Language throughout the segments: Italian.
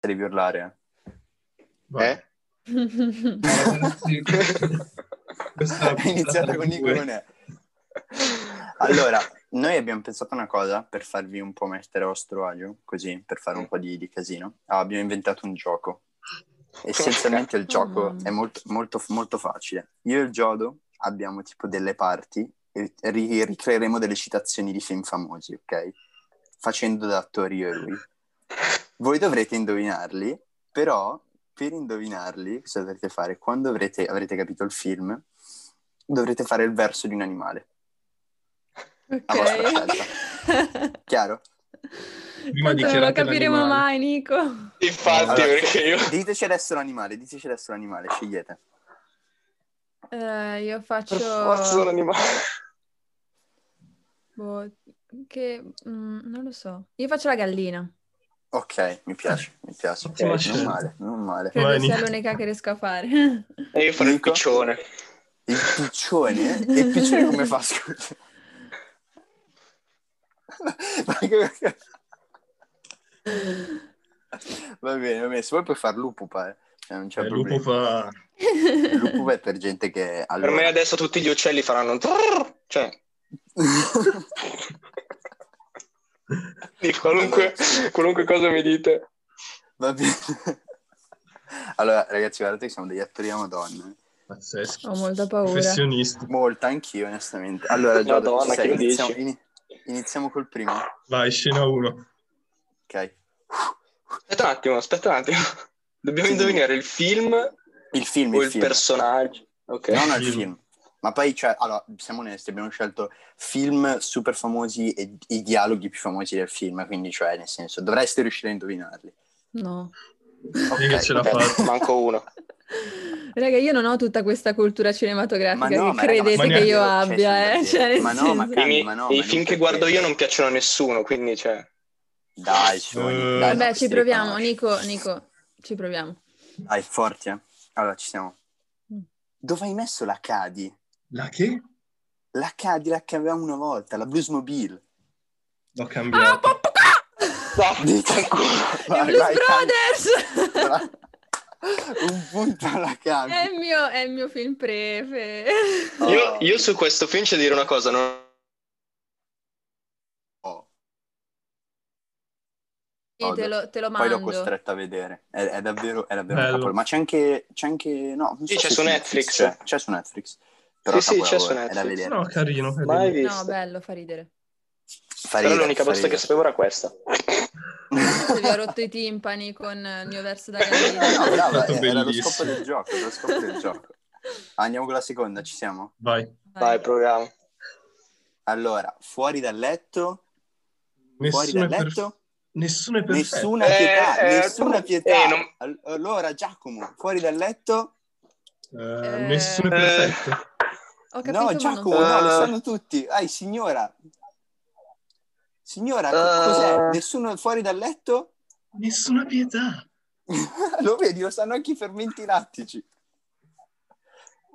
Devi urlare. Vai. Eh? È iniziata con Nico, non è. Allora, noi abbiamo pensato una cosa per farvi un po' mettere a vostro agio, così, per fare un po' di, di casino. Ah, abbiamo inventato un gioco. Essenzialmente il gioco mamma. è molto, molto, molto facile. Io e il Giodo abbiamo tipo delle parti e ri- ricreeremo delle citazioni di film famosi, ok? Facendo da attori io e lui. Voi dovrete indovinarli, però per indovinarli, cosa dovrete fare? Quando avrete, avrete capito il film, dovrete fare il verso di un animale. A vostra scelta. Chiaro? Prima Tanto non lo capiremo l'animale. mai, Nico. Infatti, Allora, perché io... Diteci adesso l'animale, diteci adesso l'animale, scegliete. Eh, io Per forza sono faccio... animale. boh, che... mm, non lo so. Io faccio la gallina. Ok, mi piace, mi piace. Ottima non scelta. male, non male. Credo Vai, sia l'unica che riesco a fare. E io farò il piccione. Il piccione? E il piccione come fa, scusa? Ma che- Va bene, va bene, se vuoi puoi far lupupa, eh. Cioè, non c'è Eh, problema. lupo fa... Lupupa è per gente che... Per Allora... me adesso tutti gli uccelli faranno... Cioè, di qualunque, qualunque cosa mi dite. Va bene. Allora, ragazzi, guardate che siamo degli attori a madonna. eh. Pazzesco. Ho molta paura. Professionisti. Molta, anch'io, onestamente. Allora, Giorgio, Madonna, sei? iniziamo, ini- iniziamo col primo. Vai, scena 1. Ok. Aspetta un attimo, aspetta un attimo. Dobbiamo Sì. indovinare il film Il film, o il il film. personaggio. Ok. No, no, il Film. film. Ma poi, cioè, allora, siamo onesti, abbiamo scelto film super famosi e i dialoghi più famosi del film, quindi, cioè, nel senso, dovreste riuscire a indovinarli. No. Ok, che ce fatta. Manco uno. Raga, io non ho tutta questa cultura cinematografica Ma no, che ma raga, credete ma che io io, cioè, abbia, eh. Cioè, ma no, ma senso- Calma, I, miei- ma no, i ma film che guardo io non piacciono a nessuno, quindi cioè... Dai, Sony, Eh. dai, Vabbè, no, ci proviamo. Nico, Nico, ci proviamo. Dai, forti, eh. Allora, ci siamo. Mm. Dove hai messo la Cadi? La che? La Cadillac che avevamo una volta, la Bluesmobile. L'ho cambiato. No, Dici- I Vai, Blues vai, Brothers! Un punto alla Cadi. è, il mio, è il mio film prefe. io, io su questo film c'è da dire una cosa, non... Oh, Sì, te, lo, te lo Poi l'ho costretto a vedere. È, è davvero, è davvero. Ma c'è anche, c'è anche, no, non Sì, so c'è su Netflix. C'è, c'è su Netflix. Però Sì, sì, c'è su Netflix. No, carino, carino. Mai No, visto. bello, fa ridere. Fa Però ridere, l'unica fa che sapevo era questa. Se vi ho rotto i timpani con il mio verso da gallina. No, brava, era lo bellissimo. scopo del gioco, lo scopo del gioco. Andiamo con la seconda, ci siamo? Vai. Vai, proviamo. Allora, fuori dal letto, fuori Nessuno dal è, letto, perf- nessuno è perfetto. nessuna Eh, pietà, eh, nessuna pietà. eh, non- All- Allora, Giacomo, fuori dal letto, Eh, Eh, Nessuno è perfetto. Ho capito, no, ma non Giacomo, so. no, lo Eh. sanno tutti. Ai, signora. Signora, Eh. cos'è? Nessuno fuori dal letto? Nessuna pietà. lo vedi, lo sanno anche i fermenti lattici.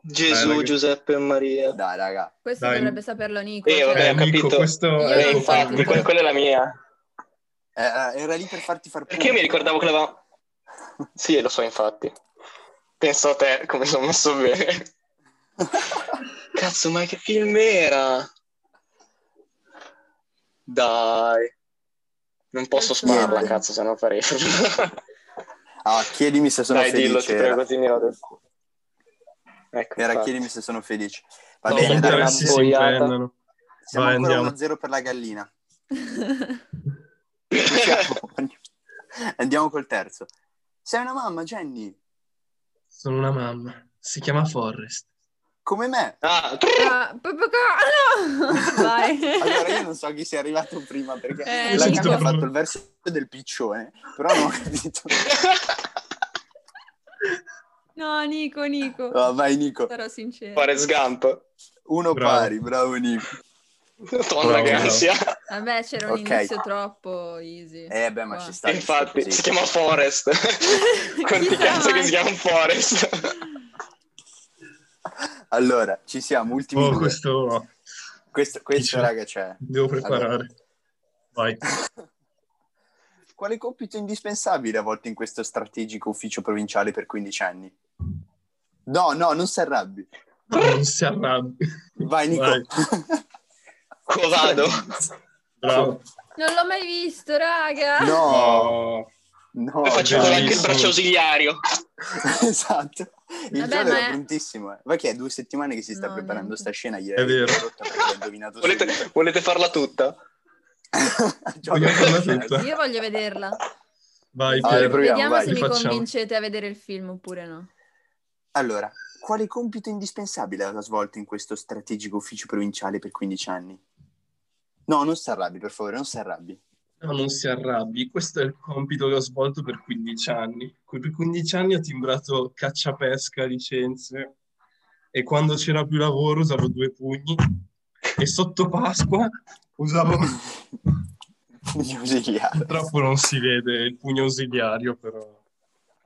Gesù, Dai. Giuseppe e Maria. Dai, raga. Questo Dai. dovrebbe saperlo Nico. Eh, cioè- vabbè, Eh, ho Nico, capito. questo Eh, non infatti, que- quella è la mia. Eh, era lì per farti far Perché io mi punto. ricordavo che l'aveva... Sì, lo so, infatti. Penso a te, come sono messo bene. Cazzo, ma che film era? Dai. Non posso dai. cazzo, se no farei... Ah, chiedimi se sono Dai, felice. dillo, ti era. prego, ti dirò adesso. Ecco, Era infatti. chiedimi se sono felice. Va No, bene, dai, boiata. imprendano. siamo Vai, ancora andiamo. 1-0 per la gallina. Andiamo col terzo. Sei una mamma, Jenny, Sono una mamma. Si chiama Forrest. Come me. Ah, Ah, ah, no! Vai. Allora io non so chi sia arrivato prima perché Eh, la. Cami ha fatto il verso del piccione, però non ho capito. No, Nico, Nico. Oh, vai Nico, Sarò sincero. Forrest Gump. uno Bravo. pari, bravo Nico. Madonna, che ansia. Vabbè, c'era un Ok. inizio troppo easy. Eh beh, ma Qua. ci sta. Infatti, così. si chiama Forest. Quanti cazzo che si chiama Forest? Allora, ci siamo, ultimi Oh, due. questo Questo, questo raga, c'è. devo preparare. Vai. quale compito indispensabile a volte in questo strategico ufficio provinciale per 15 anni? No, no, non si arrabbi. No, non si arrabbi. Vai, Nico. Vai. Covado. Bravo. Non l'ho mai visto, raga. No, no. Poi facciamo anche il braccio ausiliario. esatto. Il Vabbè, gioco ma era è- prontissimo. Eh. Ma che è due settimane che si sta No, preparando niente. sta scena. Gliel'hai È vero. Volete, volete farla tutta? Vogliamo farla tutta? Io voglio vederla. Vai, Allora, Pier. proviamo, Vediamo vai. se mi Facciamo. convincete a vedere il film oppure no. Allora, quale compito indispensabile ha svolto in questo strategico ufficio provinciale per 15 anni? No, non si arrabbi, per favore, non si arrabbi. No, non si arrabbi. Questo è il compito che ho svolto per 15 anni. Per 15 anni ho timbrato caccia-pesca, licenze, e quando c'era più lavoro usavo due pugni, e sotto Pasqua usavo... Pugno ausiliare. Purtroppo non si vede il pugno ausiliario, però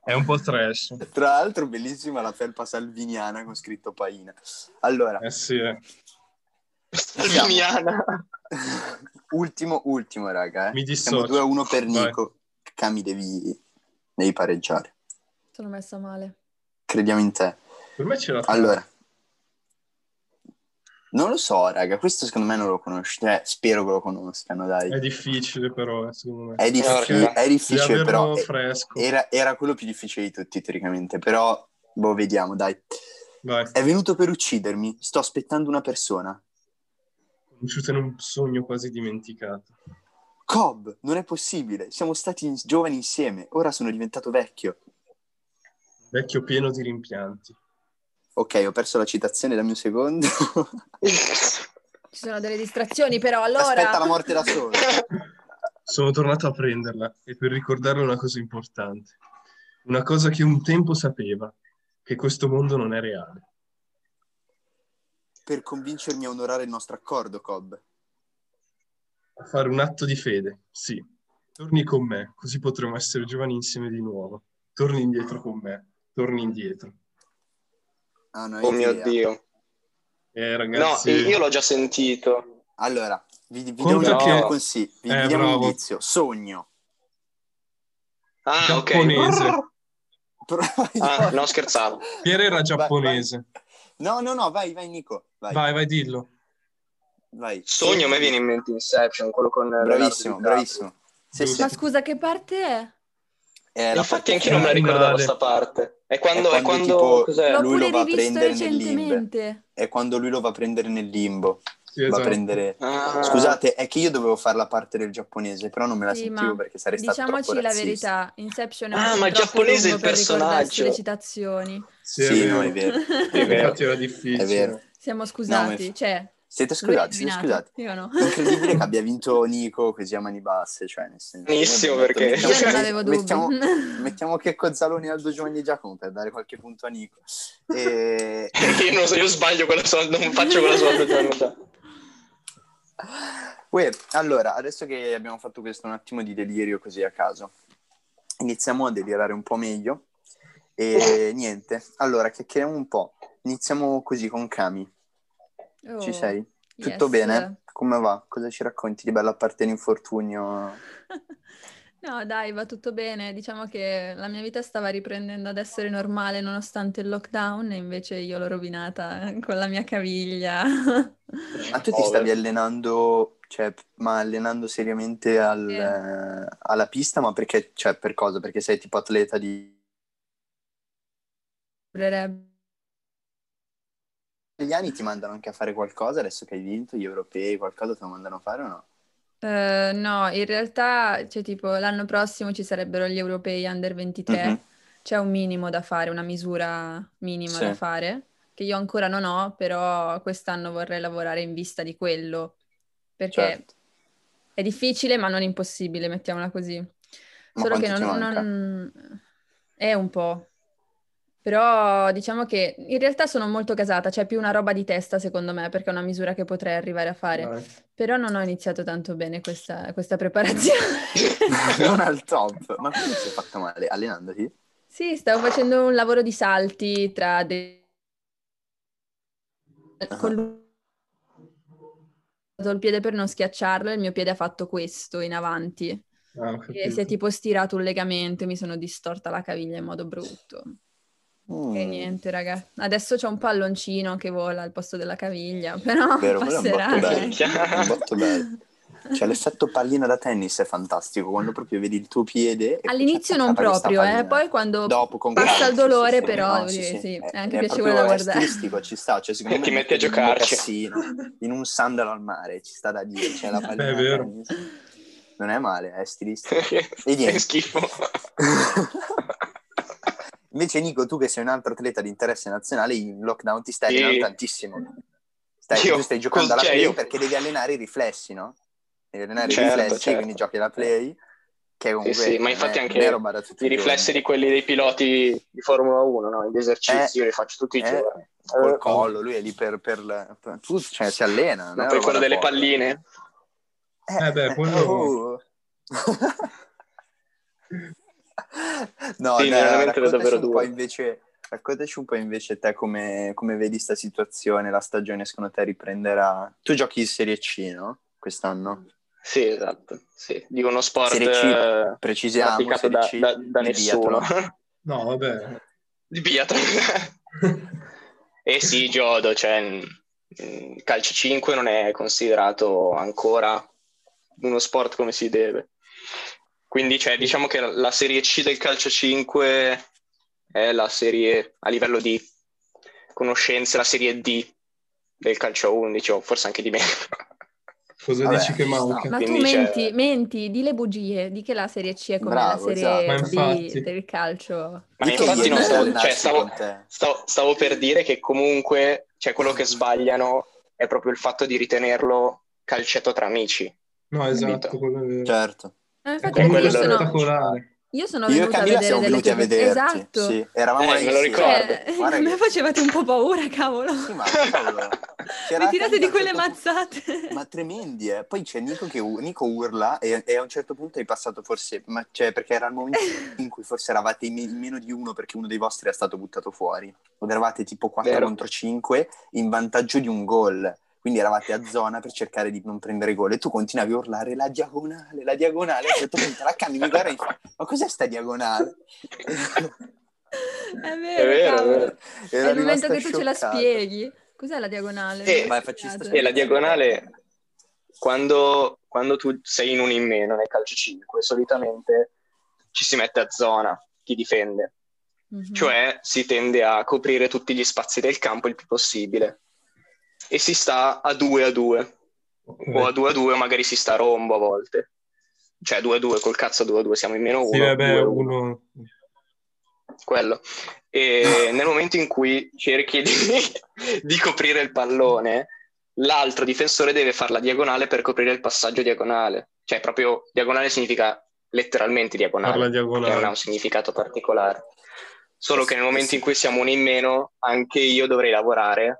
è un po' trash. Tra l'altro, bellissima la felpa salviniana con scritto Paina. Allora, Eh sì, eh. Salviniana. ultimo, ultimo, raga. Eh. Mi Siamo dissocio. 2 a 1 per Vai. Nico. Cami, devi, devi pareggiare. Sono messa male. Crediamo in te. Per me ce fa. Allora, non lo so, raga. Questo secondo me non lo conosci. Cioè, spero che lo conoscano, dai. È difficile però, eh, secondo me. È, difficile, è difficile, però. eh. Era, era quello più difficile di tutti, teoricamente. Però, boh, vediamo, dai. Vai, È venuto per uccidermi. Sto aspettando una persona. Conosciuto in un sogno quasi dimenticato. Cobb, non è possibile. Siamo stati in- giovani insieme. Ora sono diventato vecchio. Vecchio pieno di rimpianti. Ok, ho perso la citazione, dammi un secondo. Ci sono delle distrazioni, però allora. Aspetta la morte da solo. Sono tornato a prenderla e per ricordarle una cosa importante. Una cosa che un tempo sapeva, che questo mondo non è reale. Per convincermi a onorare il nostro accordo, Cobb. A fare un atto di fede, sì. Torni con me, così potremo essere giovani insieme di nuovo. Torni indietro con me, torni indietro. Ah, no, Oh mio idea. Dio. Eh, No, ragazzi, io l'ho già sentito. Allora, vi, vi do un che- consiglio, vi, Eh, vi diamo un bravo. indizio. Sogno. Ah, ok. Giapponese. Ah, no, scherzavo. Pier era giapponese. No, no, no, vai, vai Nico. Vai, Vai, vai, dillo. vai. Sogno a me viene in mente Inception, quello con Bravissimo, bravissimo. Sì, sì. Ma scusa, che parte è? La Infatti parte anch'io non me la ricordavo sta parte. È quando... È È quando, quando, tipo, lui lo pure va a rivisto prendere nel limbo. recentemente. È quando lui lo va a prendere nel limbo. Sì, Va a esatto. prendere... Ah. Scusate, è che io dovevo fare la parte del giapponese, però non me la Sì, sentivo perché sarei stato Diciamoci la verità, Inception è Ah, ma il giapponese è il personaggio. le citazioni. Sì, è Sì, vero. no, è vero. È vero. Infatti era difficile. È vero. Siamo No, scusati, ma- cioè, Siete scusati, siete scusati. io no. Incredibile che abbia vinto Nico così a mani basse, cioè nel senso... Benissimo, perché- mettiamo- Io non avevo dubbi. Mettiamo, mettiamo che Cozzaloni Aldo Giovanni e Giacomo per dare qualche punto a Nico. E... Io non so, io sbaglio quella solda, non faccio quella già. Uè, allora, adesso che abbiamo fatto questo un attimo di delirio così a caso, iniziamo a delirare un po' meglio. E niente, allora chiacchieriamo un po'. Iniziamo così con Cami. Ci Oh, sei? Tutto yes. bene? Come va? Cosa ci racconti di bello a parte l'infortunio? No, dai, va tutto bene. Diciamo che la mia vita stava riprendendo ad essere normale nonostante il lockdown e invece io l'ho rovinata con la mia caviglia. Ma tu ti stavi allenando, cioè, ma allenando seriamente al- Sì. eh, alla pista, ma perché, cioè, per cosa? Perché sei tipo atleta di... Gli italiani ti mandano anche a fare qualcosa adesso che hai vinto, gli europei, qualcosa te lo mandano a fare o no? Eh, no, in realtà, cioè, tipo, l'anno prossimo ci sarebbero gli europei under 23. Mhm. C'è un minimo da fare, una misura minima Sì. da fare, che io ancora non ho, però quest'anno vorrei lavorare in vista di quello, perché Certo. è difficile ma non impossibile, mettiamola così. Ma Solo che non, non- È un po'. Però diciamo che in realtà sono molto casata, c'è più una roba di testa secondo me, perché è una misura che potrei arrivare a fare. Vai. Però non ho iniziato tanto bene questa, questa preparazione. non al top. Ma come ti sei fatta male? Allenandoti? Sì, stavo facendo un lavoro di salti tra dei... con lui ho dato il piede per non schiacciarlo e il mio piede ha fatto questo in avanti. Ah, E si è tipo stirato un legamento e mi sono distorta la caviglia in modo brutto. Mm. E niente, raga. Adesso c'è un palloncino che vola al posto della caviglia, però Vero, quello è un passerà. botto bello. Minchia. Un botto bello. Cioè, l'effetto pallina da tennis è fantastico, quando proprio vedi il tuo piede... e All'inizio c'è non proprio, eh, poi quando Dopo, con passa il dolore, sì, sì, però, no, sì, sì, è anche è piacevole proprio- da è guardare. stilistico, ci sta, cioè secondo me Ti metti a giocarci. mocassino, in un sandalo al mare, ci sta da dire, c'è la pallina È vero. tennis. Non è male, è stilistico. E niente. schifo. Invece Nico, tu che sei un altro atleta di interesse nazionale, in lockdown ti stai Sì. allenando tantissimo. Stai, Io- tu stai giocando alla cioè, play io- perché devi allenare i riflessi, no? Devi allenare Certo, i riflessi, certo. quindi giochi alla play, che comunque Sì, sì, ma infatti è- anche non è roba da tutti I giorni. riflessi di quelli dei piloti di Formula 1, no? Gli esercizi Eh, io li faccio tutti i eh, giorni. Col Eh, collo, lui è lì per... per, la- per- tu, cioè, si allena. Ma è poi quello delle poco. palline? Eh beh, quello- oh. no, Sì, dai, veramente raccontaci davvero un po' invece, raccontaci un po' invece te come, come vedi sta situazione, la stagione secondo te riprenderà. Tu giochi in Serie C, no? Quest'anno? Sì, esatto. Sì. Di uno sport Serie C, eh, Precisiamo, Serie da, C da- da di nessuno. biathlon. No, vabbè. di biathlon. Eh sì, Giodo, cioè mh, calcio 5 non è considerato ancora uno sport come si deve. Quindi cioè, diciamo che la- serie C del calcio 5 è la serie a livello di conoscenze, la serie D del calcio 11 o forse anche di meno. Cosa Vabbè, dici che manca? Ma tu c'è- menti, menti, di le bugie, di che la Serie C è come Bravo, la Serie esatto. B del calcio. Ma infatti non stavo, cioè, stavo, stavo- stavo per dire che comunque cioè, quello che sbagliano è proprio il fatto di ritenerlo calcetto tra amici. No, esatto, Capito? quello è vero. Certo. Eh, È infatti quello io da sono, spettacolare. io sono Io e venuta a Camilla vedere siamo delle venuti a tue- vederti. Esatto. Sì, eravamo Eh, me lo ricordo. Guarda a me che- facevate un po' paura, cavolo. Sì, ma cavolo. Mi tirate di a quelle certo punto- mazzate. Ma tremendi, eh. Poi c'è Nico che u- Nico urla e, e a un certo punto hai passato forse, ma cioè perché era il momento in cui forse eravate in, me- in meno di uno perché uno dei vostri era stato buttato fuori. O eravate tipo 4 Vero. contro 5 in vantaggio di un gol. Quindi eravate a zona per cercare di non prendere gol e tu continuavi a urlare la diagonale, la diagonale. A un certo punto la Cami mi guarda e mi fa, ma cos'è sta diagonale? È vero, È vero, è vero. È il momento che tu ce la spieghi. Cos'è la diagonale? Eh, Non vai, mi facci sta spiegate. E la diagonale, quando, quando tu sei in un in meno nel calcio 5, solitamente ci si mette a zona chi difende. Mhm. cioè si tende a coprire tutti gli spazi del campo il più possibile e si sta a 2 a 2 o a 2 a 2 magari si sta a rombo a volte. Cioè 2 a 2 col cazzo 2 a 2 siamo in meno 1 Sì, vabbè, uno... quello. E nel momento in cui cerchi di, di coprire il pallone l'altro difensore deve fare la diagonale per coprire il passaggio diagonale. Cioè proprio diagonale significa letteralmente diagonale. Che non ha diagonale. un significato particolare. Solo che nel momento in cui siamo uno in meno, anche io dovrei lavorare,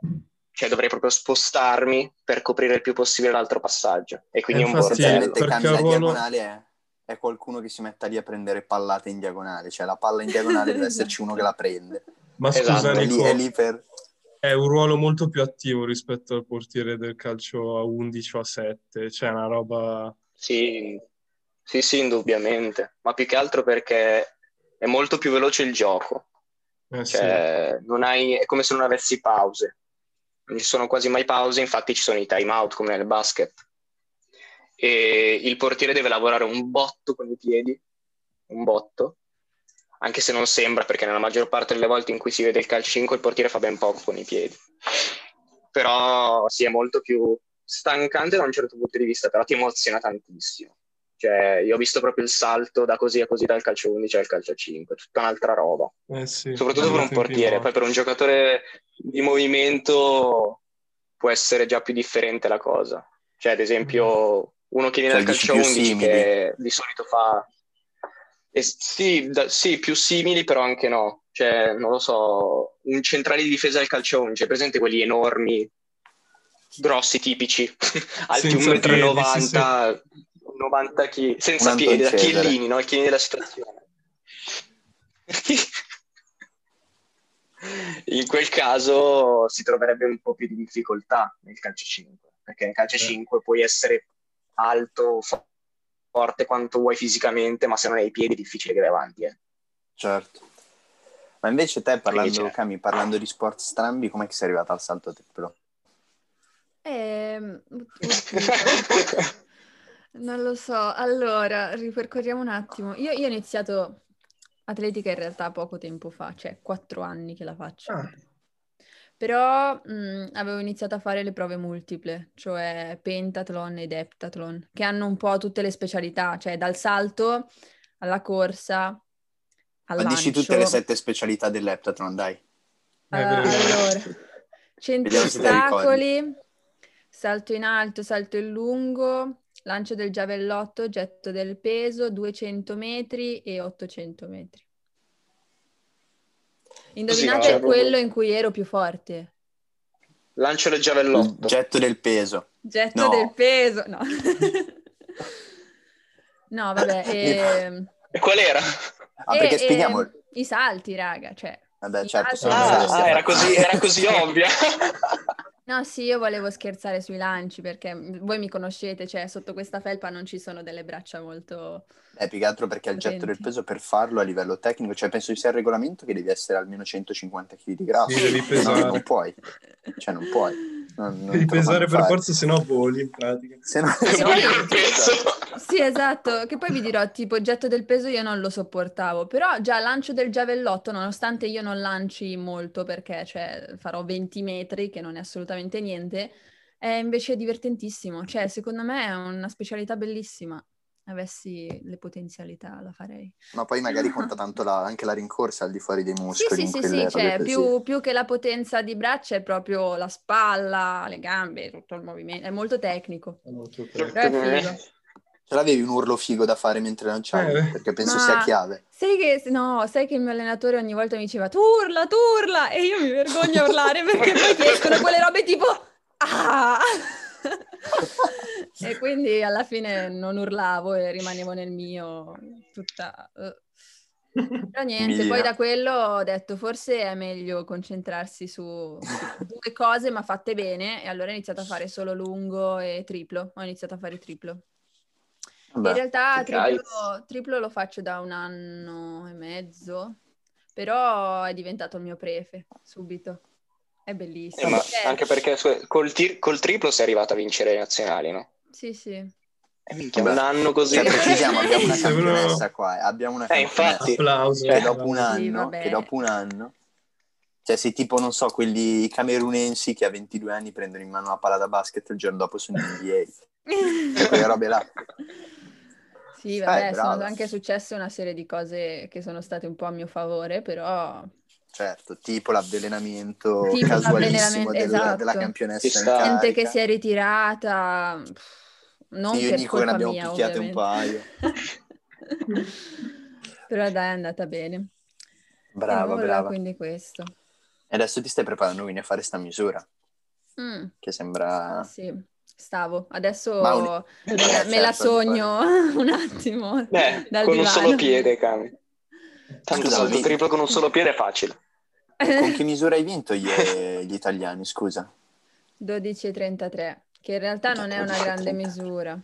cioè dovrei proprio spostarmi per coprire il più possibile l'altro passaggio. E quindi Eh, è un bordello. La il ruolo- diagonale è, è qualcuno che si metta lì a prendere pallate in diagonale, cioè la palla in diagonale deve esserci uno che la prende. Ma scusa, Esatto, È Nico, lì, è lì per... è un ruolo molto più attivo rispetto al portiere del calcio a 11 o a 7. Cioè, una roba... Sì, sì, sì, indubbiamente. Ma più che altro perché è molto più veloce il gioco. Eh, sì. Cioè, non hai, è come se non avessi pause. Non ci sono quasi mai pause, infatti ci sono i time out come nel basket. E il portiere deve lavorare un botto con i piedi, un botto, anche se non sembra, perché nella maggior parte delle volte in cui si vede il calcio 5 il portiere fa ben poco con i piedi. Però sì, è molto più stancante da un certo punto di vista, però ti emoziona tantissimo. Cioè, io ho visto proprio il salto da così a così dal calcio 11 al calcio 5, tutta un'altra roba Eh, sì. soprattutto per un portiere, poi per un giocatore di movimento può essere già più differente la cosa. Cioè, ad esempio, uno che viene Cioè, dal calcio più 11 simili. che di solito fa... eh, sì, da- sì, più simili, però anche no. Cioè, non lo so, un centrale di difesa del calcio 11, è presente quelli enormi, grossi, tipici, alti Senza 1,90 piedi, m, sì, sì. 90 kg, senza piedi, da. Chiellini, no? Il Chiellini della situazione. In quel caso si troverebbe un po' più di difficoltà nel calcio 5, perché nel calcio Eh. 5 puoi essere alto, forte quanto vuoi fisicamente, ma se non hai i piedi è difficile che vai avanti. Eh. Certo. Ma invece te, parlando, Cami, parlando di sport strambi, com'è che sei arrivata al salto triplo? Oddio. Non lo so. Allora, ripercorriamo un attimo. Io, io ho iniziato atletica in realtà poco tempo fa, cioè quattro anni che la faccio. Ah, Però mh, avevo iniziato a fare le prove multiple, cioè pentathlon ed heptathlon, che hanno un po' tutte le specialità, cioè dal salto alla corsa al Ma dici tutte le sette specialità dell'heptathlon, dai. Eh, vero. allora, 100 Vediamo se te la ostacoli, salto in alto, salto in lungo, lancio del giavellotto, getto del peso, 200 metri e 800 metri. Indovinate proprio- quello in cui ero più forte. Lancio del giavellotto. getto del peso. Getto No. del peso, no. no, vabbè. ehm, E qual era? Ah, perché e- spieghiamo... ehm, I salti, raga, cioè... Vabbè, certo, salti- Ah, ah, era così, era così ovvia. No, sì, io volevo scherzare sui lanci perché voi mi conoscete, cioè sotto questa felpa non ci sono delle braccia molto... Eh, più che altro perché il getto del Potenti. peso per farlo a livello tecnico, cioè penso ci sia il regolamento che devi essere almeno 150 kg di grasso. Sì, devi No, pesare. non puoi. Cioè non puoi. Non, non Devi fanno per fare. forza, se no voli in pratica. Se no... E il peso. Sì, esatto, che poi vi dirò, tipo il getto del peso io non lo sopportavo, però già lancio del giavellotto, nonostante io non lanci molto perché cioè, farò 20 metri, che non è assolutamente niente, è invece divertentissimo, cioè secondo me è una specialità bellissima, avessi le potenzialità la farei. Ma poi magari conta tanto la- anche la rincorsa al di fuori dei Sì, muscoli. sì, sì, sì, cioè più, più che la potenza di braccia è proprio la spalla, le gambe, tutto il movimento, è molto tecnico, È molto è figo. Ce l'avevi un urlo figo da fare mentre lanciavi? Eh. Perché penso Ma- sia chiave. Sai che, no, sai che il mio allenatore ogni volta mi diceva tu urla, tu urla e io mi vergogno a urlare perché poi ti escono quelle robe tipo ah! E quindi alla fine non urlavo e rimanevo nel mio tutta... eh. Però niente, Mia. poi da quello ho detto forse è meglio concentrarsi su due cose ma fatte bene e allora ho iniziato a fare solo lungo e triplo, ho iniziato a fare triplo. Vabbè. In realtà triplo, triplo lo faccio da un anno e mezzo, però è diventato il mio prefe subito. È bellissimo. Eh, ma Cioè, anche perché col, tir- col triplo sei arrivato a vincere le nazionali, no? Sì, sì. E minchia, Vabbè. un anno così. Cioè, precisiamo, abbiamo una campionessa qua. eh, Abbiamo una Eh, campionessa infatti. Applauso. che dopo un Sì, anno, vabbè. che dopo un anno, cioè se tipo, non so, quelli camerunensi che a 22 anni prendono in mano una palla da basket il giorno dopo sono in NBA. Quelle robe là. Sì, vabbè, Eh, sono anche successe una serie di cose che sono state un po' a mio favore, però Certo, tipo l'avvelenamento Tipo casualissimo l'avvelenamento, del- esatto. della campionessa gente che si è ritirata, non Sì, io e per Nico che ne colpa abbiamo mia, picchiate un ovviamente. paio. Però dai, è andata bene. Brava, E nulla, brava. Quindi questo. E adesso ti stai preparando quindi a fare sta misura, Mm. che sembra... Sì, stavo. Adesso un- me, la, Eh, me la certo, sogno un attimo Beh, dal con un divano. solo piede, Cami. Tanto Scusa, vedi- triplo con un solo piede è facile. Con che misura hai vinto gli, gli italiani, scusa? 12,33, che in realtà non è una 12,33. grande misura.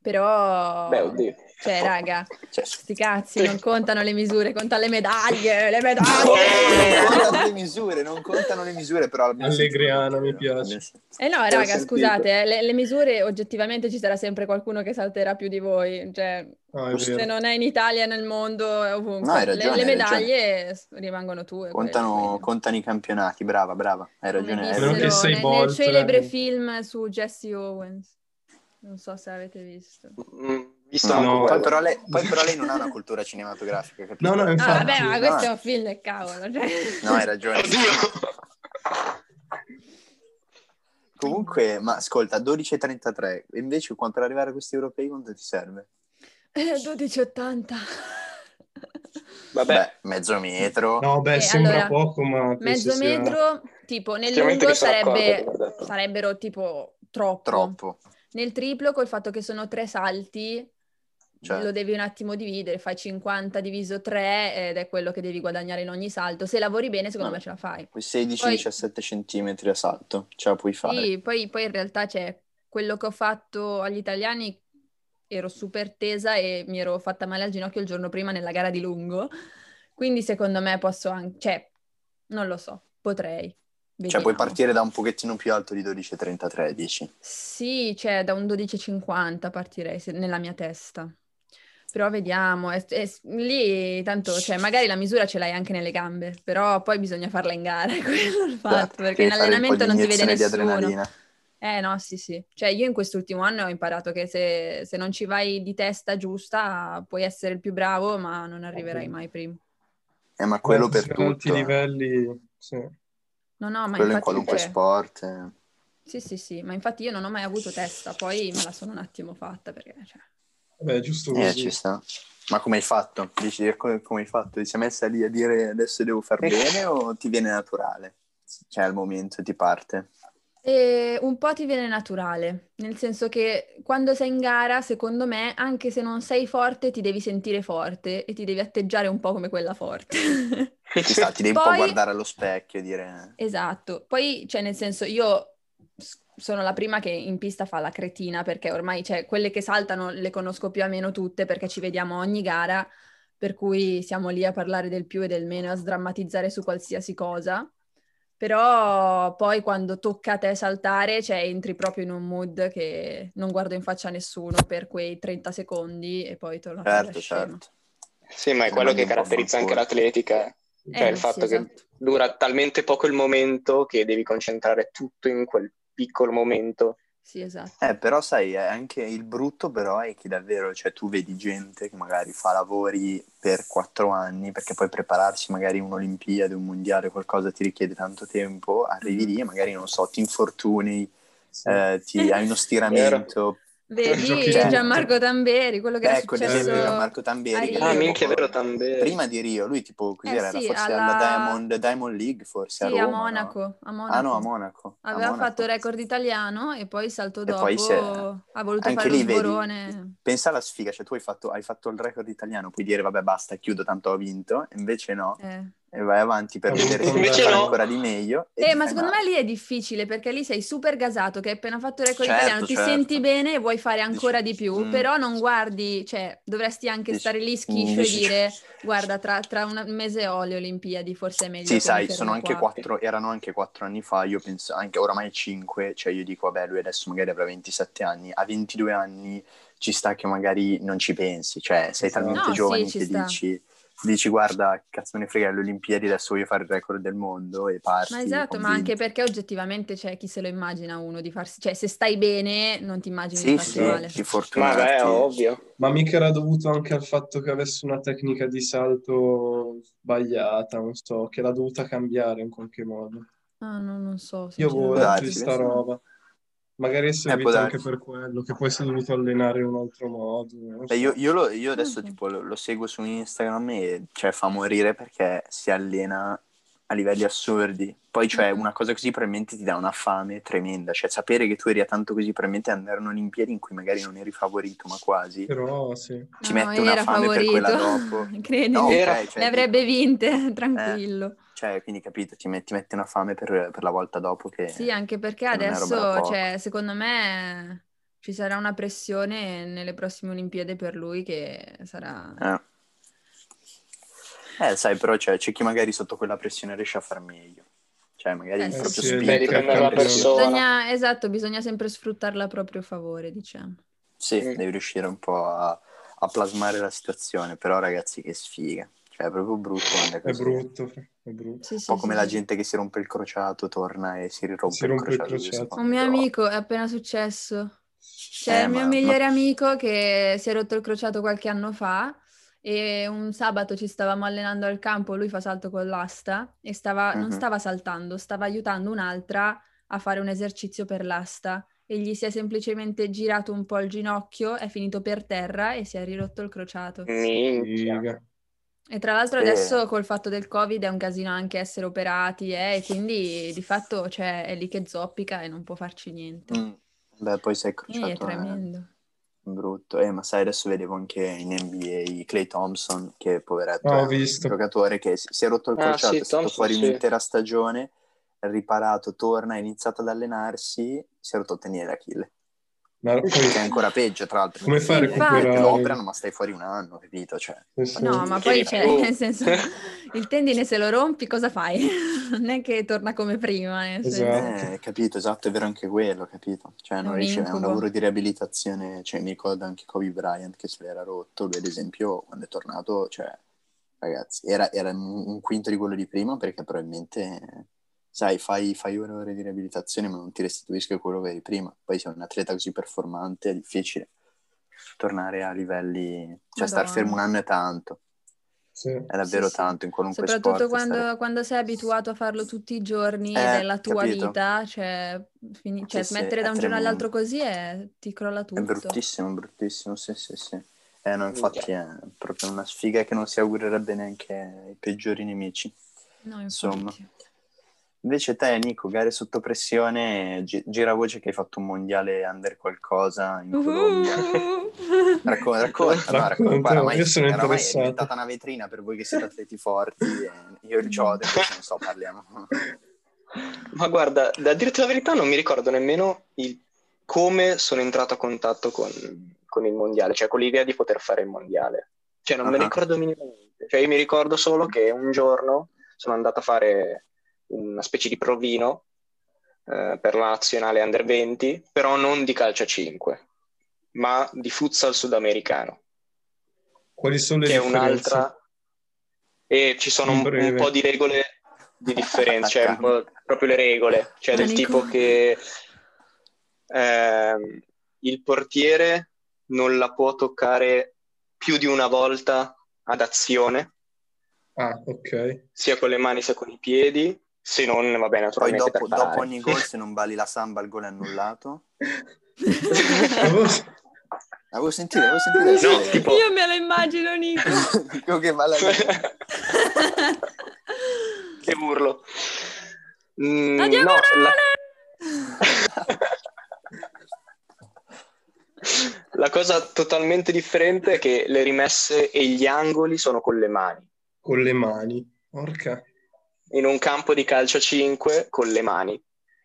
Però, Beh, oddio. Cioè, raga, Cioè, sti cazzi, non contano le misure, contano le medaglie, le non medaglie! contano le misure, non contano le misure, però... Allegriana, mi piace. Eh no, raga, sentito. scusate, eh, le, le misure oggettivamente ci sarà sempre qualcuno che salterà più di voi, cioè, Ah, se non è in Italia, nel mondo, è ovunque. No, hai Le- ragione, le, hai medaglie rimangono tue. Contano, contano i campionati, brava, brava, hai ragione. hai ragione. dissero sei nel, Bolt, nel celebre eh. film su Jesse Owens. Non so se avete visto. Mm, Visto No, no. Poi, quello. però lei, poi però lei non ha una cultura cinematografica, capito? No, no, No, infatti. vabbè, ma no. questo è un film del cavolo. Cioè. No, hai ragione. Oddio. Comunque, ma ascolta, 12.33, invece qua- per arrivare a questi europei quanto ti serve? Eh, 12,80. Vabbè, Beh, mezzo metro. No, beh, Eh, sembra allora, poco, ma Mezzo sia- metro, tipo nel lungo sarebbe, sarebbero tipo troppo. Troppo. Nel triplo, col fatto che sono tre salti, Cioè. lo devi un attimo dividere, fai 50 diviso 3 ed è quello che devi guadagnare in ogni salto. Se lavori bene, secondo No. me ce la fai. Quei 16-17 centimetri a salto, ce la puoi fare. Sì, poi, poi in realtà c'è quello che ho fatto agli italiani ero super tesa e mi ero fatta male al ginocchio il giorno prima nella gara di lungo. Quindi secondo me posso anche, cioè, non lo so, potrei. Cioè puoi Vediamo. partire da un pochettino più alto di 12,33 dici? Sì, cioè da un 12,50 partirei se- nella mia testa. Però vediamo, è- è- lì tanto, cioè magari la misura ce l'hai anche nelle gambe, però poi bisogna farla in gara, è quello il fatto, perché in allenamento non ti vede nessuno. adrenalina. Eh no, sì, sì. Cioè io in quest'ultimo anno ho imparato che se, se non ci vai di testa giusta puoi essere il più bravo, ma non arriverai mai primo. Eh, ma quello Quando per si tutto, eh. livelli, sì. No, no, ma quello in infatti qualunque cioè, sport. eh. Sì, sì, sì, ma infatti io non ho mai avuto testa, poi me la sono un attimo fatta perché, cioè, Vabbè, giusto Eh, così. ci sta. Ma come hai fatto? Dici come, come hai fatto? Ti sei messa lì a dire adesso devo far bene o ti viene naturale? Cioè al momento ti parte. E un po' ti viene naturale, nel senso che quando sei in gara, secondo me, anche se non sei forte, ti devi sentire forte e ti devi atteggiare un po' come quella forte. Ci sta, ti devi un Poi- po' guardare allo specchio e dire Esatto, poi, cioè, nel senso, io sono la prima che in pista fa la cretina, perché ormai, cioè, quelle che saltano le conosco più o meno tutte, perché ci vediamo ogni gara, per cui siamo lì a parlare del più e del meno, a sdrammatizzare su qualsiasi cosa. Però poi quando tocca a te saltare, cioè, entri proprio in un mood che non guardo in faccia a nessuno per quei 30 secondi e poi torno a fare la certo, certo. Sì, ma è quello che caratterizza anche l'atletica. Cioè Eh, il fatto sì, che esatto. dura talmente poco il momento che devi concentrare tutto in quel piccolo momento. Sì, esatto. Eh, però sai, è anche il brutto però è che davvero, cioè tu vedi gente che magari fa lavori per quattro anni, perché poi prepararsi magari un'Olimpiade, un mondiale, qualcosa ti richiede tanto tempo, arrivi lì e magari, non so, ti infortuni, Sì. eh, ti hai uno stiramento. Vedi Cioè- Gianmarco Tamberi, quello che era Ecco, ad successo esempio, Marco Tamberi. a. Ah, minchia, vero, Tamberi. Prima di Rio, lui tipo, Eh era, sì, forse alla- alla Diamond, Diamond League, forse Sì, a a Roma, no? Monaco, a Monaco. Ah no, a Monaco. a Aveva Monaco. fatto il record italiano e poi salto dopo poi se- ha voluto Anche fare lì, vedi, sborone. pensa alla sfiga, cioè tu hai fatto, hai fatto il record italiano, puoi dire vabbè basta, chiudo, tanto ho vinto, invece no, Eh. E vai avanti per Ho vedere se fare no. ancora di meglio. e Eh, ma secondo me male. lì è difficile perché lì sei super gasato che hai appena fatto il record Certo, italiano, ti certo. senti bene e vuoi fare ancora Dici, di più, mm. però non guardi, cioè dovresti anche Dici, stare lì schiscio dici- e dire guarda tra, tra un mese ho le Olimpiadi, forse è meglio Sì, sai, sono anche qua. quattro, erano anche quattro anni fa, io penso, anche oramai cinque, cioè io dico, vabbè, lui adesso magari avrà 27 anni, a 22 anni ci sta che magari non ci pensi, cioè sei talmente No, sì, giovane ci che sta. dici, dici, guarda, cazzo me ne frega, alle Olimpiadi adesso voglio fare il record del mondo e parti Ma esatto, ma convinto. anche perché oggettivamente c'è chi se lo immagina uno di farsi, cioè se stai bene non ti immagini di Sì, farti sì, male. di Ma fortunarti. beh, ovvio. Ma mica era dovuto anche al fatto che avesse una tecnica di salto sbagliata, non so, che l'ha dovuta cambiare in qualche modo. Ah, no, non so, Io avevo letto di sta roba. Magari è Eh, servito anche darsi. per quello, che poi si è dovuto allenare in un altro modo. non Beh, so. io, io lo- io adesso tipo, lo, lo seguo su Instagram e cioè, fa morire perché si allena a livelli assurdi. Poi, cioè, Mhm. una cosa così probabilmente ti dà una fame tremenda. Cioè, sapere che tu eri a tanto così, probabilmente andare a un Olimpiadi in cui magari non eri favorito, ma quasi, Però sì. ci No, mette una fame per quella favorito, dopo. credimi. No, ok, Era- cioè, Le avrebbe vinte, tranquillo. Cioè, quindi capito, ti, met- ti mette una fame per, per la volta dopo che... Sì, anche perché adesso, cioè, secondo me ci sarà una pressione nelle prossime Olimpiadi per lui che sarà... Eh. Eh, sai, però cioè, c'è chi magari sotto quella pressione riesce a far meglio. Cioè, magari Eh, proprio Sì, spinto Beh, dipende da dalla quella pressione. persona. Bisogna, esatto, bisogna sempre sfruttarla a proprio favore, diciamo. Sì, Mm. devi riuscire un po' a, a plasmare la situazione, però ragazzi che sfiga. Cioè, è proprio brutto quando è È brutto, è brutto. Sì, Un sì, po' sì, come sì. la gente che si rompe il crociato, torna e si rirompe Si rompe il il crociato. due crociato. Un mio amico è appena successo. C'è Eh, il mio ma- migliore ma- amico che si è rotto il crociato qualche anno fa e un sabato ci stavamo allenando al campo, lui fa salto con l'asta e stava, non Mhm. stava saltando, stava aiutando un'altra a fare un esercizio per l'asta e gli si è semplicemente girato un po' il ginocchio, è finito per terra e si è rirotto il crociato. Minchia. E tra l'altro Sì. adesso col fatto del Covid è un casino anche essere operati eh, e quindi di fatto cioè, è lì che zoppica e non può farci niente. Mm. Beh, poi sei crociato è tremendo. brutto. Eh, ma sai, adesso vedevo anche in NBA Clay Thompson, che poveretto Ah, è ho un visto. giocatore che si è rotto il Ah, crociato, sì, è stato Thompson, fuori sì. un'intera stagione, è riparato, torna, ha iniziato ad allenarsi, si è rotto il tenere d'Achille. Ma poi- Che è ancora peggio, tra l'altro. Come a perché infatti. recuperare? Lo operano, ma stai fuori un anno, capito? Cioè, Sì, sì. No, ma poi c'è, boh. nel senso, il tendine se lo rompi cosa fai? Non è che torna come prima, nel senso. Esatto. eh, capito, esatto, è vero anche quello, capito? Cioè, È non un riesce, è un lavoro di riabilitazione, cioè, mi ricordo anche Kobe Bryant che se l'era rotto, lui ad esempio, quando è tornato, cioè, ragazzi, era, era un un quinto di quello di prima perché probabilmente, sai, fai, fai ore e ore di riabilitazione ma non ti restituiscono quello che eri prima. Poi sei un atleta così performante, è difficile tornare a livelli, cioè, star fermo un anno è tanto, Sì. è davvero Sì, tanto in qualunque Soprattutto sport. quando, stare- quando sei abituato a farlo tutti i giorni Eh, della tua capito. vita, cioè, fini- cioè, Sì, smettere da un giorno all'altro così è, ti crolla tutto. È bruttissimo, bruttissimo, sì, sì, sì. Eh, no, infatti è proprio una sfiga che non si augurerebbe neanche ai peggiori nemici. No, Insomma. Invece te, Nico, gare sotto pressione, gi- gira voce che hai fatto un mondiale under qualcosa in Colombia. Uhuh. Racconta, racconta, no, Racconta, racconta. Guarda, ormai, io sono oramai è diventata una vetrina per voi che siete atleti forti. e io e il Giode, non so, parliamo. Ma guarda, da dirti la verità non mi ricordo nemmeno il- come sono entrato a contatto con, con il mondiale, cioè con l'idea di poter fare il mondiale. Cioè non me Ah. ricordo minimamente. Cioè io mi ricordo solo che un giorno sono andato a fare una specie di provino eh, per la nazionale under 20, però non di calcio a 5, ma di futsal sudamericano. Quali sono le che è differenze? un'altra e ci sono un, un po' di regole di differenza, cioè un po' proprio le regole, cioè del tipo che ehm, il portiere non la può toccare più di una volta ad azione, Ah, ok. sia con le mani sia con i piedi, se non, va bene, Poi dopo, dopo ogni gol, se non bali la samba, il gol è annullato. Avevo- Avevo sentito, avevo sentito. No, tipo- Io me lo immagino, Nico. Che va la che urlo. Mm, La no, diagonale! La cosa totalmente differente è che le rimesse e gli angoli sono con le mani. Con le mani. Porca. In un campo di calcio a 5 con le mani.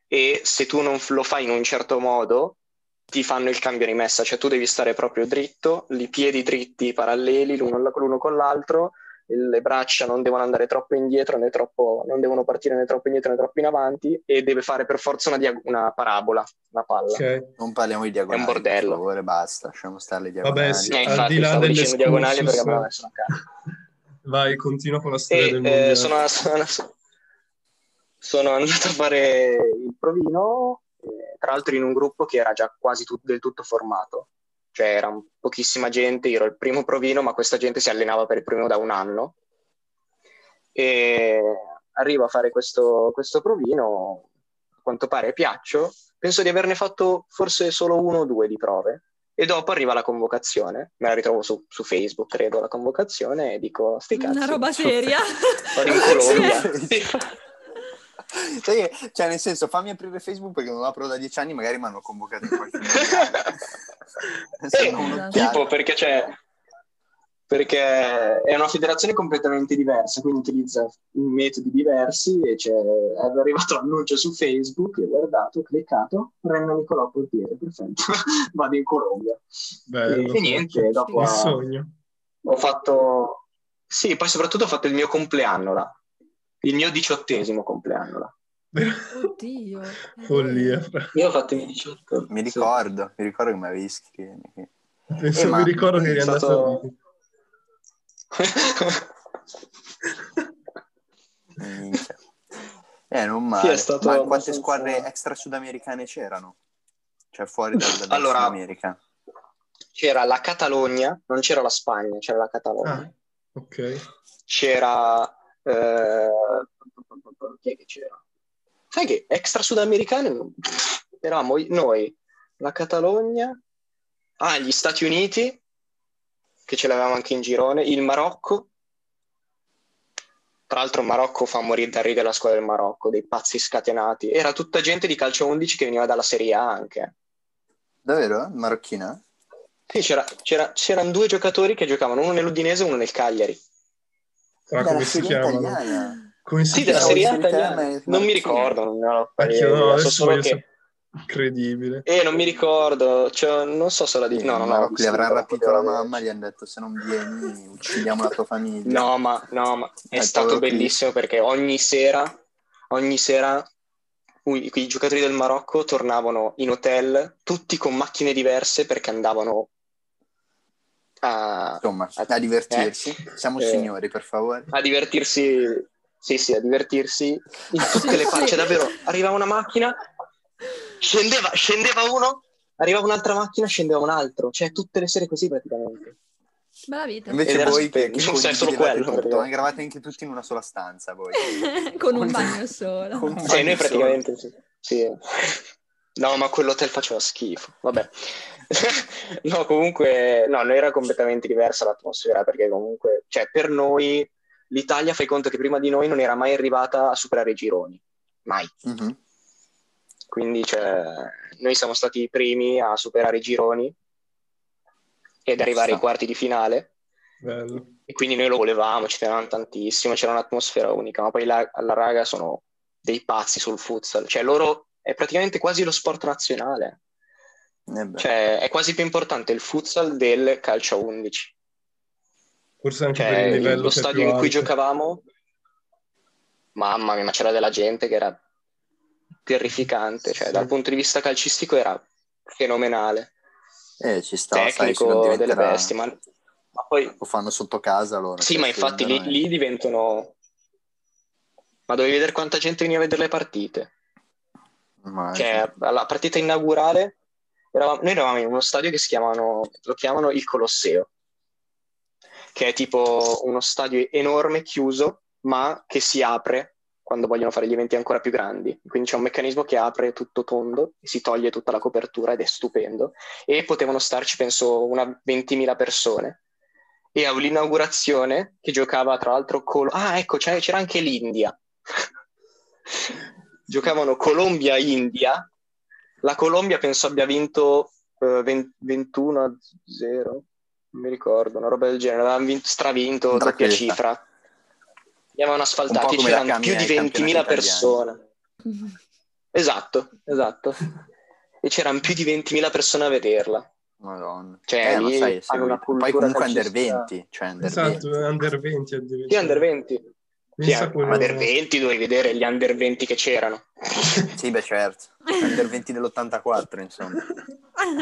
E se tu non lo fai in un certo modo, ti fanno il cambio rimessa. Cioè tu devi stare proprio dritto, i piedi dritti, paralleli l'uno, l'uno con l'altro, le braccia non devono andare troppo indietro, né troppo, non devono partire né troppo indietro né troppo in avanti, e deve fare per forza una, dia- una parabola, una palla. Ok. Non parliamo di diagonali, È un bordello. per favore, basta, lasciamo stare le diagonali. Vabbè, sì. Eh, Al infatti, di là delle dicendo diagonali perché l'ho messo a caso. Vai, continua con la storia E del eh, mondiale. sono, sono- sono andato a fare il provino, eh, tra l'altro in un gruppo che era già quasi tut- del tutto formato, cioè era un- pochissima gente, io ero il primo provino, ma questa gente si allenava per il provino da un anno. E arrivo a fare questo, questo provino, a quanto pare piaccio, penso di averne fatto forse solo uno o due di prove. E dopo arriva la convocazione, me la ritrovo su, su Facebook, credo, la convocazione, e dico, sti cazzi. Una roba seria. Vado in Colombia. Cioè, nel senso, fammi aprire Facebook perché non lo apro da dieci anni, magari mi hanno convocato in qualche. Sembra un'occhiata. tipo perché c'è perché è una federazione completamente diversa quindi utilizza metodi diversi e c'è, è arrivato l'annuncio su Facebook ho guardato, ho cliccato Renno Nicolò Portiere, perfetto vado in Colombia Bello. e, e niente, dopo Il ha- sogno. ho fatto sì, poi soprattutto ho fatto il mio compleanno là il mio diciottesimo compleanno là Oddio. è Follia. io ho fatto i miei 18 Mi sì. ricordo, mi ricordo che mi avevi scritto. Penso, Eh, mi ricordo che eri è andato stato- a Minchia. Eh, non Sì, male. è stato Ma quante squadre extra sudamericane c'erano? Cioè, fuori dal, dalla Allora- Sudamerica. c'era la Catalogna, non c'era la Spagna, c'era la Catalogna. Ah, ok. C'era... eh, chi è che c'era? Sai che extra sudamericani eravamo noi, la Catalogna, ah, gli Stati Uniti, che ce l'avevamo anche in girone, il Marocco. Tra l'altro il Marocco fa morire da ridere la squadra del Marocco, dei pazzi scatenati. Era tutta gente di calcio 11 che veniva dalla Serie A anche. Davvero? Marocchina? Sì, c'era- c'era- c'erano due giocatori che giocavano, uno nell'Udinese e uno nel Cagliari. Ah, come si italiana. Come si Sì, della Serie A italiana. Non mi ricordo, ho Anch'io no, So adesso solo voglio che Incredibile. E non mi ricordo, cioè, non so se la dico. No, no, no. Gli avrà rapito la mamma, gli hanno detto se non vieni uccidiamo la tua famiglia. No, ma, no, ma è Eh, stato bellissimo perché ogni sera, ogni sera i, i giocatori del Marocco tornavano in hotel tutti con macchine diverse perché andavano a, Insomma, a divertirsi. Siamo Eh. signori, per favore. a divertirsi, sì, sì, a divertirsi in tutte le facce. Davvero, arrivava una macchina, scendeva, scendeva uno, arrivava un'altra macchina, scendeva un altro. Cioè, tutte le sere così praticamente. Bella vita. Invece voi che, Non solo quello, tutto, eravate anche tutti in una sola stanza voi. Con un bagno solo. Con un Cioè, noi praticamente sì. sì. No, ma quell'hotel faceva schifo. Vabbè. no, comunque, no, noi era completamente diversa l'atmosfera perché comunque, cioè, per noi l'Italia, fai conto che prima di noi non era mai arrivata a superare i gironi. Mai. Mhm. Quindi, cioè, noi siamo stati i primi a superare i gironi ed arrivare ai quarti di finale. Bello. E quindi noi lo volevamo, ci tenevamo tantissimo, c'era un'atmosfera unica, ma poi la, alla raga sono dei pazzi sul futsal, cioè loro è praticamente quasi lo sport nazionale, Eh cioè è quasi più importante il futsal del calcio a 11, Forse anche cioè per il livello lo stadio in cui giocavamo, mamma mia, ma c'era della gente che era terrificante, cioè Sì. dal punto di vista calcistico era fenomenale, Eh, ci sta, sai, tecnico delle diventerà... bestie, ma, ma poi Lo fanno sotto casa loro. Sì, cioè, ma infatti lì, e- lì diventano... Ma dovevi vedere quanta gente veniva a vedere le partite. Ma- Cioè, alla partita inaugurale, eravamo- noi eravamo in uno stadio che si chiamano, lo chiamano il Colosseo, che è tipo uno stadio enorme, chiuso, ma che si apre quando vogliono fare gli eventi ancora più grandi. Quindi c'è un meccanismo che apre tutto tondo e si toglie tutta la copertura ed è stupendo. E potevano starci, penso, una 20.000 persone. E all'inaugurazione, che giocava tra l'altro... Col- ah, ecco, c'era anche l'India. Giocavano Colombia-India. La Colombia penso abbia vinto eh, 20 21 a 0, non mi ricordo, una roba del genere. Avevano vinto, stravinto, doppia cifra. Li avevano Un asfaltati, c'erano più di ai campionati 20.000 italiani. persone. Esatto, esatto. E c'erano più di 20.000 persone a vederla. Madonna. Cioè, eh, ma lì sai, hanno una Poi cultura comunque under calcistica- 20, cioè under Esatto, 20. under 20 addirittura. Sì, under 20. Sì, Pensa quello- under 20 dovevi vedere gli under 20 che c'erano. Sì, beh, certo. Under 20 dell'84, insomma.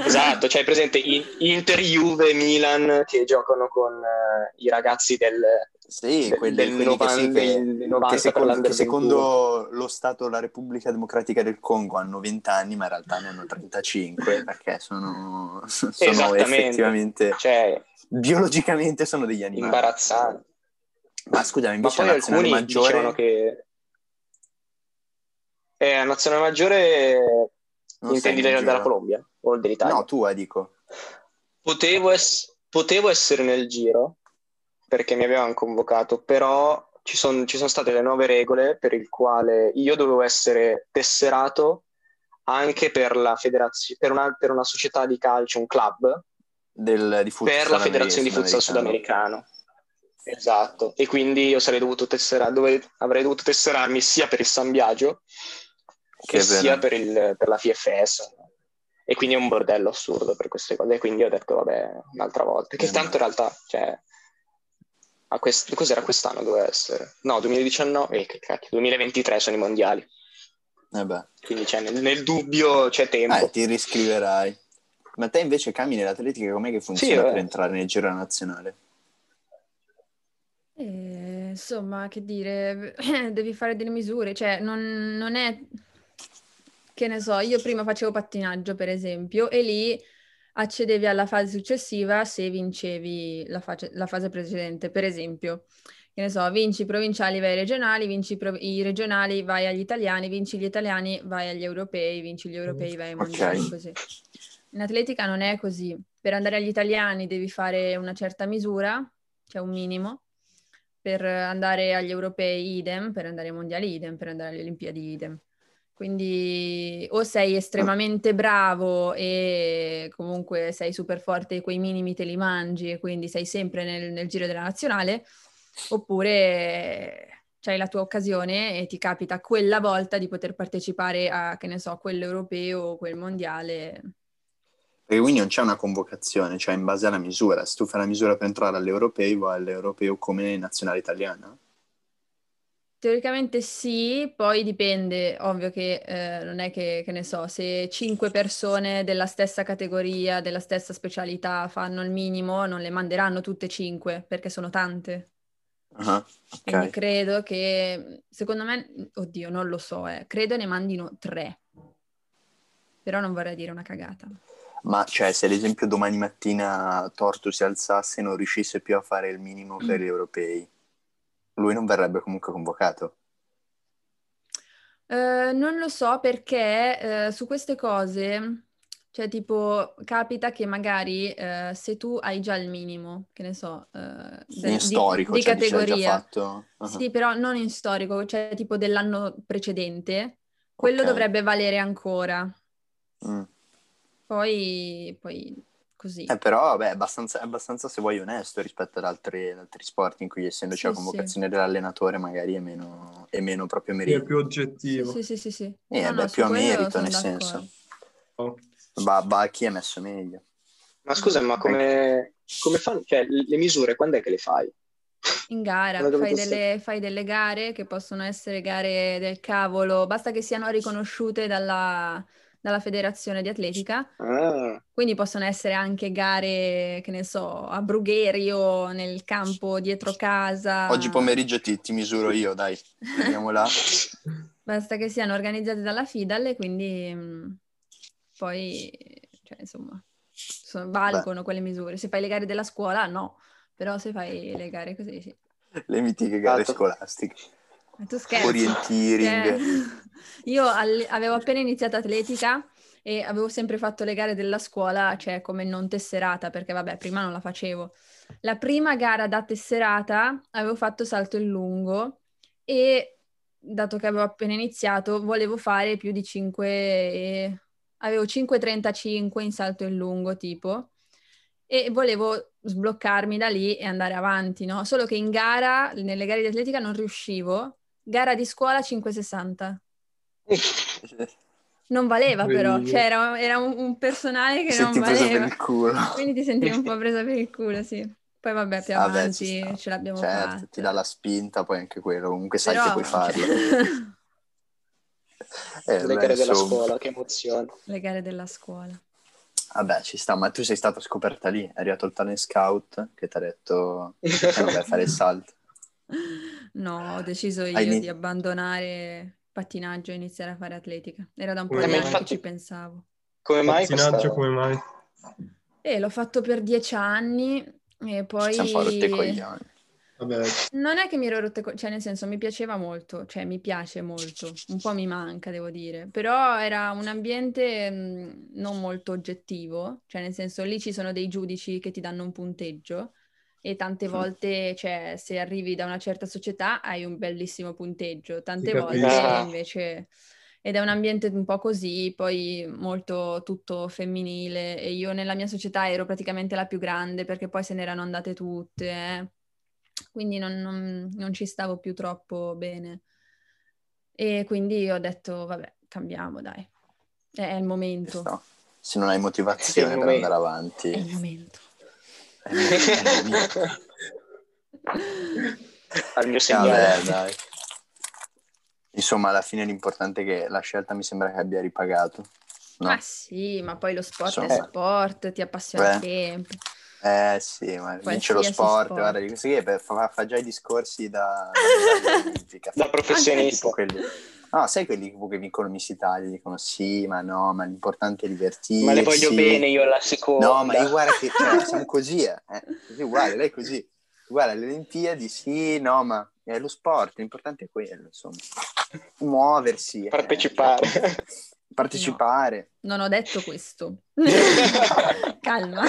Esatto, cioè hai presente in- Inter, Juve, Milan che giocano con eh, i ragazzi del, Sì, del- quelli, del quelli 90, che, sì, che, del 90 che secondo, che secondo lo Stato, la Repubblica Democratica del Congo hanno 20 anni, ma in realtà ne hanno 35, perché sono, sono Esattamente. Cioè, effettivamente, biologicamente sono degli animali. imbarazzante. Ma scusami, Ma invece poi la nazionale alcuni maggiore... dicevano che... Eh, la nazionale maggiore non intendi della, della? Colombia o dell'Italia? No, tua dico. Potevo, ess- potevo essere nel giro perché mi avevano convocato, però ci sono ci sono state le nuove regole per il quale io dovevo essere tesserato anche per la federazione, per una, per una società di calcio, un club, Del, di futsal per la federazione di futsal sudamericano. Esatto, e quindi io sarei dovuto tesserare, dove, avrei dovuto tesserarmi sia per il San Biagio che, Che sia per- il- per la FFS. E quindi è un bordello assurdo per queste cose. E quindi ho detto, vabbè, un'altra volta. Che tanto in realtà, cioè, a quest- cos'era quest'anno doveva essere? No, 2019, eh, che cacchio, 2023 sono i mondiali. Eh. Quindi cioè, nel, nel dubbio c'è tempo. Eh, ti riscriverai. Ma te invece cammini nell'atletica, com'è che funziona Sì, per entrare nel giro nazionale? Eh, insomma, che dire, devi fare delle misure, cioè non, non è, che ne so, io prima facevo pattinaggio per esempio e lì accedevi alla fase successiva se vincevi la, face- la fase precedente, per esempio, che ne so, vinci i provinciali, vai ai regionali, vinci i, pro- i regionali, vai agli italiani, vinci gli italiani, vai agli europei, vinci gli europei, vai ai mondiali, così. In atletica non è così, per andare agli italiani devi fare una certa misura, cioè un minimo, per andare agli europei idem, per andare ai mondiali idem, per andare alle Olimpiadi idem. Quindi o sei estremamente bravo e comunque sei super forte e quei minimi te li mangi e quindi sei sempre nel, nel giro della nazionale, oppure c'hai la tua occasione e ti capita quella volta di poter partecipare a, che ne so, quello europeo o quel mondiale. Perché quindi non c'è una convocazione, cioè in base alla misura. Se tu fai la misura per entrare all'europeo, vai all'europeo come nazionale italiana? Teoricamente sì, poi dipende, ovvio che eh, non è che, che ne so, se cinque persone della stessa categoria, della stessa specialità fanno il minimo, non le manderanno tutte cinque, perché sono tante. Uh-huh, Quindi ok. credo che, secondo me, oddio, non lo so, eh, credo ne mandino tre. Però non vorrei dire una cagata. Ma cioè, se ad esempio domani mattina Torto si alzasse e non riuscisse più a fare il minimo per gli europei, lui non verrebbe comunque convocato. Eh, non lo so perché eh, su queste cose, cioè tipo, capita che magari eh, se tu hai già il minimo, che ne so, eh, In di- storico, di, cioè, categoria. Uh-huh. Sì, però non in storico, cioè tipo dell'anno precedente, quello Ok. dovrebbe valere ancora. Mm. Poi, poi così. Eh, però, vabbè, è abbastanza, è abbastanza, se vuoi, onesto rispetto ad altri, ad altri sport in cui, essendoci Sì, la convocazione dell'allenatore, magari è meno, è meno proprio Sì, è merito. più oggettivo. Sì, sì, sì, sì. Eh, No, beh, no, più a merito, nel d'accordo. senso. Oh. Ba- Bacchi è messo meglio. Ma scusa, ma come, come fanno? Cioè, le misure, quando è che le fai? In gara fai delle, fai delle gare che possono essere gare del cavolo, basta che siano riconosciute dalla, dalla federazione di atletica, Ah, quindi possono essere anche gare, che ne so, a Brugherio, nel campo dietro casa. Oggi pomeriggio ti, ti misuro io, dai. Andiamo là. Basta che siano organizzate dalla FIDAL e quindi mh, poi, cioè, insomma, sono- valgono quelle misure. Se fai le gare della scuola, no, però se fai le gare così, sì. Le mitiche gare Esatto. scolastiche. Tu scherzi? Orienteering. Cioè, io al- avevo appena iniziato atletica e avevo sempre fatto le gare della scuola, cioè come non tesserata, perché vabbè, prima non la facevo. La prima gara da tesserata avevo fatto salto in lungo e dato che avevo appena iniziato, volevo fare più di 5 e... avevo 5,35 in salto in lungo tipo e volevo sbloccarmi da lì e andare avanti, no? Solo che in gara, nelle gare di atletica non riuscivo. Gara di scuola 5,60. Non valeva però, cioè era, era un, un personale che Ti non senti preso per valeva. il culo. Quindi ti sentivi un po' presa per il culo, sì. Poi vabbè, più Vabbè, avanti ce l'abbiamo certo, fatta. ti dà la spinta, poi anche quello. Comunque sai Però, che puoi farlo. cioè, Eh, le beh, gare della insomma. scuola, che emozione. le gare della scuola. Vabbè, ci sta, ma tu sei stata scoperta lì. È arrivato il talent scout che ti ha detto vai a fare il salto. No, ho deciso io Hai di abbandonare pattinaggio e iniziare a fare atletica. Era da un po' Eh, di anni infatti- che ci pensavo. Come mai Pattinaggio, come mai? E l'ho fatto per dieci anni e poi... Ci siamo i coglioni. Vabbè, Non è che mi ero rotte, co- cioè nel senso mi piaceva molto, cioè mi piace molto, un po' mi manca devo dire, però era un ambiente mh, non molto oggettivo, cioè nel senso lì ci sono dei giudici che ti danno un punteggio e tante volte, cioè se arrivi da una certa società hai un bellissimo punteggio, tante Ti volte capisco. invece... Ed è un ambiente un po' così, poi molto tutto femminile e io nella mia società ero praticamente la più grande perché poi se ne erano andate tutte, eh. quindi non, non- non ci stavo più troppo bene. E quindi ho detto, vabbè, cambiamo, dai. È, il momento. Se non hai motivazione per andare avanti, È il momento. Al mio Vabbè, segnale. dai. Insomma, alla fine l'importante è che la scelta mi sembra che abbia ripagato. No? Ma sì, ma poi lo sport è Insomma. sport, ti appassiona Beh. sempre. Eh sì, ma vince lo sport, sport. guarda, per- fa, fa già i discorsi da, da. Da Tipo professionista. quelli, no, sai quelli che vincono Miss Italia, dicono sì, ma no, ma l'importante è divertirsi. Ma le voglio bene io alla seconda. No, ma io guarda che cioè, siamo così, eh. eh, così uguale, lei è così. Guarda, le Olimpiadi sì, no, ma è lo sport, l'importante è quello, insomma. Muoversi. eh, Partecipare. partecipare. Non ho detto questo. Calma.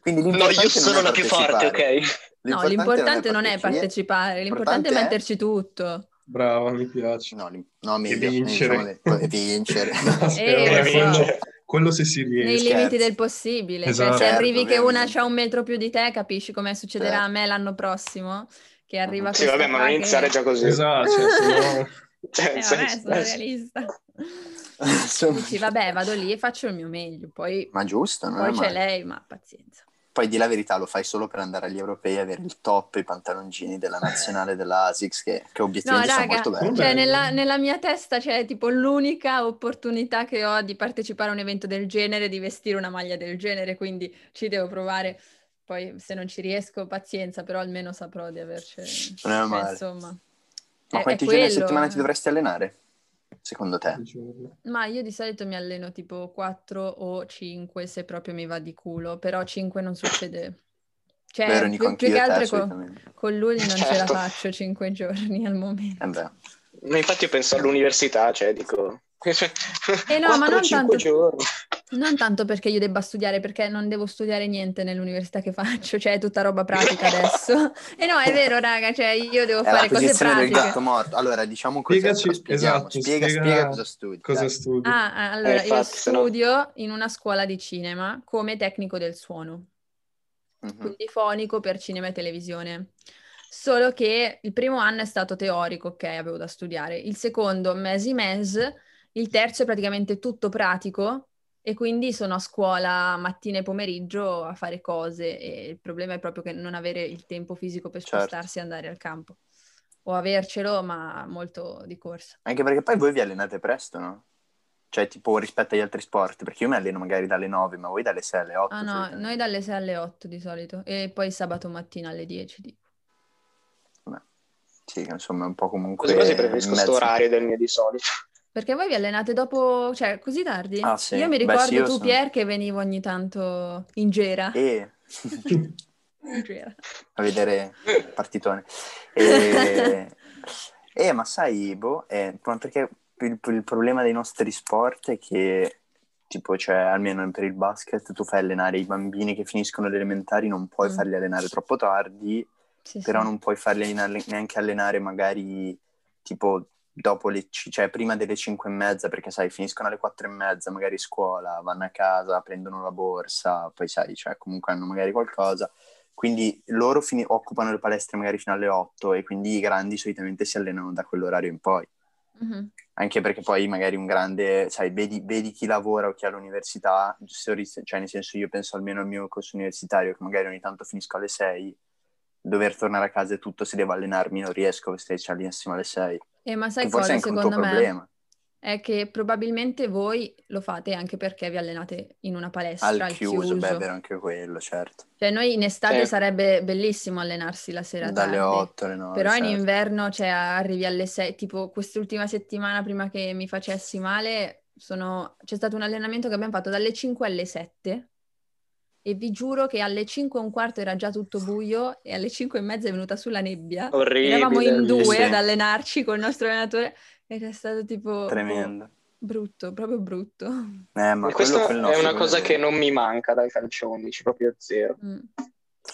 Quindi No, l'importante io sono la più forte, ok? No, l'importante non è partecipare. l'importante L'importante è- metterci tutto. Brava, mi piace. No, no, meglio, vincere. diciamo vincere. Eh, so. quello, se si Nei riesce. limiti scherzo. del possibile. Cioè, Esatto. se arrivi Certo, che una c'ha un metro più di te, capisci come succederà Certo. a me l'anno prossimo? che arriva Sì, vabbè, ma non che- iniziare già così. Esatto, cioè, se no- Cioè, Eh, vabbè, senso, sono realista. Dici, vabbè, vado lì e faccio il mio meglio, poi, Ma giusto, non poi c'è male. lei, ma pazienza. Poi di la verità lo fai solo per andare agli europei e avere il top, i pantaloncini della nazionale della ASICS che, che No, obiettivamente sono raga, molto belli. Cioè nella, nella mia testa c'è tipo l'unica opportunità che ho di partecipare a un evento del genere, di vestire una maglia del genere, quindi ci devo provare. Poi se non ci riesco, pazienza, però almeno saprò di averci... Non è cioè, male. insomma, Ma è- quanti è giorni a settimana eh. ti dovresti allenare? Secondo te? Ma io di solito mi alleno tipo 4 o 5 se proprio mi va di culo, però 5 non succede. Cioè, Vero, più, più che altro con, con lui non ce la Certo. faccio 5 giorni al momento. Eh beh. Ma infatti io penso all'università, cioè dico... Eh no, ma non 4-5 tanto- giorni. Non tanto perché io debba studiare, perché non devo studiare niente nell'università che faccio, cioè è tutta roba pratica adesso. E no, è vero, raga, cioè io devo È fare cose pratiche. gatto morto. Allora, diciamo cos'è, Spiegaci- esatto, spiega, spiega spiega cosa studi. Cosa studi? Ah, ah, allora, Eh, io se no- studio in una scuola di cinema come tecnico del suono. Mhm. quindi fonico per cinema e televisione. Solo che il primo anno è stato teorico, ok, avevo da studiare. Il secondo, mesi mes. Il terzo è praticamente tutto pratico e quindi sono a scuola mattina e pomeriggio a fare cose e il problema è proprio che non avere il tempo fisico per Certo. spostarsi e andare al campo. O avercelo, ma molto di corsa. Anche perché poi voi vi allenate presto, no? Cioè, tipo rispetto agli altri sport, perché io mi alleno magari dalle 9, ma voi dalle 6 alle 8. Ah no, solitamente. noi dalle 6 alle 8 di solito e poi sabato mattina alle 10. tipo. Beh, sì, che insomma è un po' comunque... Quasi quasi preferisco questo orario del mio di solito. Perché voi vi allenate dopo, cioè così tardi? Ah, sì. Io mi Beh, ricordo sì, io tu, sono- Pier, che venivo ogni tanto in gera. E... In gera. a vedere il partitone. E... eh, ma sai, boh, eh, perché il, il problema dei nostri sport è che, tipo, cioè, almeno per il basket, tu fai allenare i bambini che finiscono le elementari, non puoi Mm. farli allenare troppo tardi, Sì, però sì. non puoi farli allenare- neanche allenare magari, tipo, dopo le, ci- cioè, prima delle cinque e mezza, perché, sai, finiscono alle quattro e mezza, magari scuola, vanno a casa, prendono la borsa, poi, sai, cioè, comunque hanno magari qualcosa. Quindi loro fini- occupano le palestre magari fino alle 8 e quindi i grandi solitamente si allenano da quell'orario in poi. Mhm. Anche perché poi magari un grande, sai, vedi, vedi chi lavora o chi ha l'università, cioè nel senso io penso almeno al mio corso universitario che magari ogni tanto finisco alle 6, dover tornare a casa e tutto, se devo allenarmi non riesco perché stai allenissimo alle 6. Eh, ma sai è cosa, secondo me? problema. È che probabilmente voi lo fate anche perché vi allenate in una palestra Al al chiuso, beh, è chiuso. vero anche quello, certo. Cioè noi in estate Sì. sarebbe bellissimo allenarsi la sera Dalle tardi. 8 alle 9. Però in certo. inverno, cioè, arrivi alle 6, tipo quest'ultima settimana prima che mi facessi male, sono- c'è stato un allenamento che abbiamo fatto dalle 5 alle 7 e vi giuro che alle 5 e un quarto era già tutto buio e alle 5 e mezza è venuta sulla nebbia. Orribile. Eravamo in due sì. ad allenarci con il nostro allenatore ed è stato tipo Tremendo. brutto, proprio brutto. Eh, ma questa è una cosa che non mi manca dai calcio 11, proprio zero. Mm.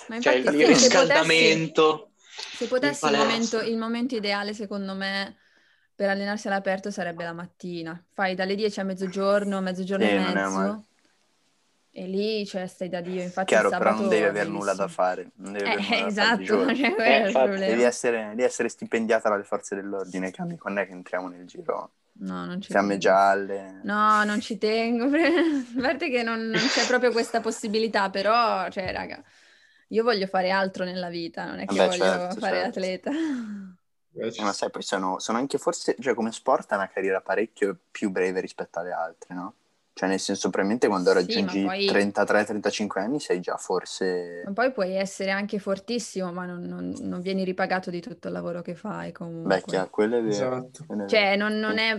Ma Cioè il sì, se potessi, riscaldamento. se potessi il momento, il momento ideale secondo me per allenarsi all'aperto sarebbe la mattina. Fai dalle 10 a mezzogiorno, mezzogiorno Sì, e non è mezzo. E lì, cioè, stai da Dio. Infatti Chiaro, però sabato non devi avere nulla da fare. Non devi Eh, avere nulla da fare di esatto, infatti, problema. Devi essere, devi essere stipendiata dalle forze dell'ordine, Cami, quando è che entriamo nel giro? No, non ci Fiamme tengo. gialle. No, non ci tengo. A parte che non, non c'è proprio questa possibilità, però, cioè, raga, io voglio fare altro nella vita, non è che Vabbè, voglio certo, fare certo. l'atleta. Eh, ma sai, poi sono, sono anche forse, cioè come sport è una carriera parecchio più breve rispetto alle altre, no? Cioè nel senso, probabilmente quando Sì, raggiungi poi- 33-35 anni sei già forse... Ma poi puoi essere anche fortissimo, ma non, non- non vieni ripagato di tutto il lavoro che fai comunque. Beh, chiaro, quello è vero. Esatto. è vero. Cioè, non, non è...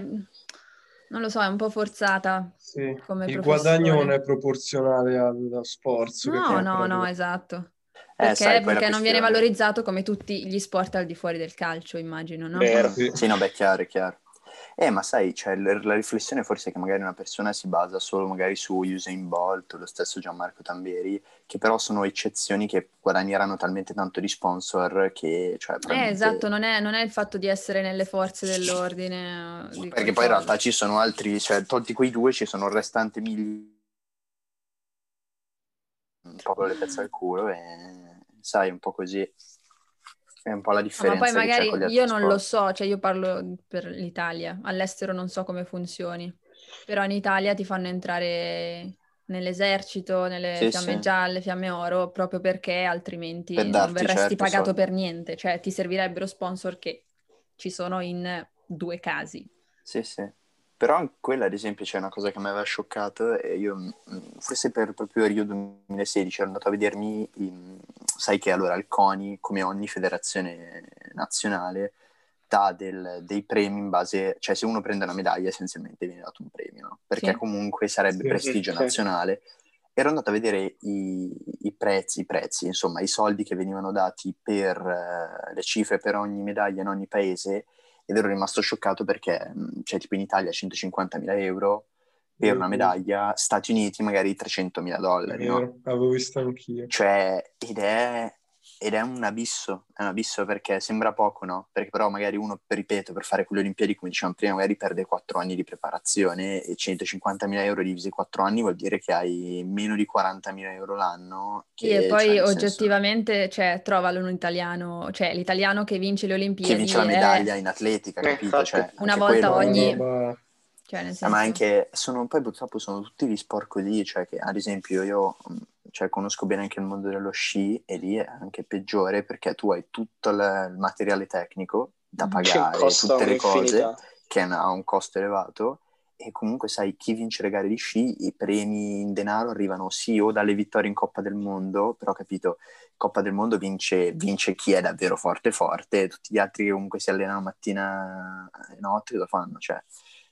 Non lo so, è un po' forzata. Sì. Come Il guadagno non è proporzionale allo sforzo. No, no, proprio. no, esatto. Eh, Perché, sai, poi la perché non viene valorizzato come tutti gli sport al di fuori del calcio, immagino, no? Vero. Sì. Sì, no, beh, chiaro, è chiaro. Eh, ma sai, cioè, la riflessione forse è che magari una persona si basa solo magari su Usain Bolt o lo stesso Gianmarco Tamberi, che però sono eccezioni che guadagneranno talmente tanto di sponsor che, cioè, Eh, probabilmente- esatto, non è, non è il fatto di essere nelle forze dell'ordine. eh, Perché poi in realtà ci sono altri, cioè, tolti quei due, ci sono il restante mille... Un po' con le pezze al culo e sai, un po' così. È un po' la No, ma differenza poi magari io non lo sport. so, cioè io parlo per l'Italia, all'estero non so come funzioni, però in Italia ti fanno entrare nell'esercito, nelle Sì, fiamme sì. gialle, fiamme oro, proprio perché altrimenti Per non verresti certo, pagato soldi. per niente, cioè ti servirebbero sponsor che ci sono in due casi. Sì, sì. Però quella, ad esempio, c'è una cosa che mi aveva scioccato e io, mm, forse per proprio Rio 2016, ero andato a vedermi, in- sai che allora il CONI, come ogni federazione nazionale, dà del- dei premi in base, cioè se uno prende una medaglia essenzialmente viene dato un premio, no? Perché Sì. comunque sarebbe Sì. prestigio Sì. nazionale. Ero andato a vedere i, i prezzi, i prezzi, insomma, i soldi che venivano dati per eh, le cifre per ogni medaglia in ogni paese ed ero rimasto scioccato perché, cioè, tipo in Italia 150.000 euro per una medaglia, Stati Uniti magari 300.000 È dollari, no? vero, avevo visto anch'io. Cioè, ed è, ed è un abisso, è un abisso perché sembra poco, no? Perché però magari uno, ripeto, per fare quelle Olimpiadi, come dicevamo prima, magari perde 4 anni di preparazione e 150.000 euro divisi 4 anni vuol dire che hai meno di 40.000 euro l'anno. Sì, che, e poi cioè, nel senso, oggettivamente, cioè, trovalo un italiano, cioè l'italiano che vince le Olimpiadi chi vince la è- medaglia in atletica, Eh, capito? Cioè, Una volta quello è- ogni- roba- cioè, nel Eh, senso... ma anche sono poi purtroppo sono tutti gli sport così, cioè che ad esempio io mh, cioè, conosco bene anche il mondo dello sci e lì è anche peggiore perché tu hai tutto il, il materiale tecnico da pagare, tutte le cose che hanno- ha un costo elevato e comunque sai chi vince le gare di sci, i premi in denaro arrivano sì o dalle vittorie in Coppa del Mondo, però capito, Coppa del Mondo vince, vince chi è davvero forte forte, tutti gli altri che comunque si allenano mattina e notte lo fanno, cioè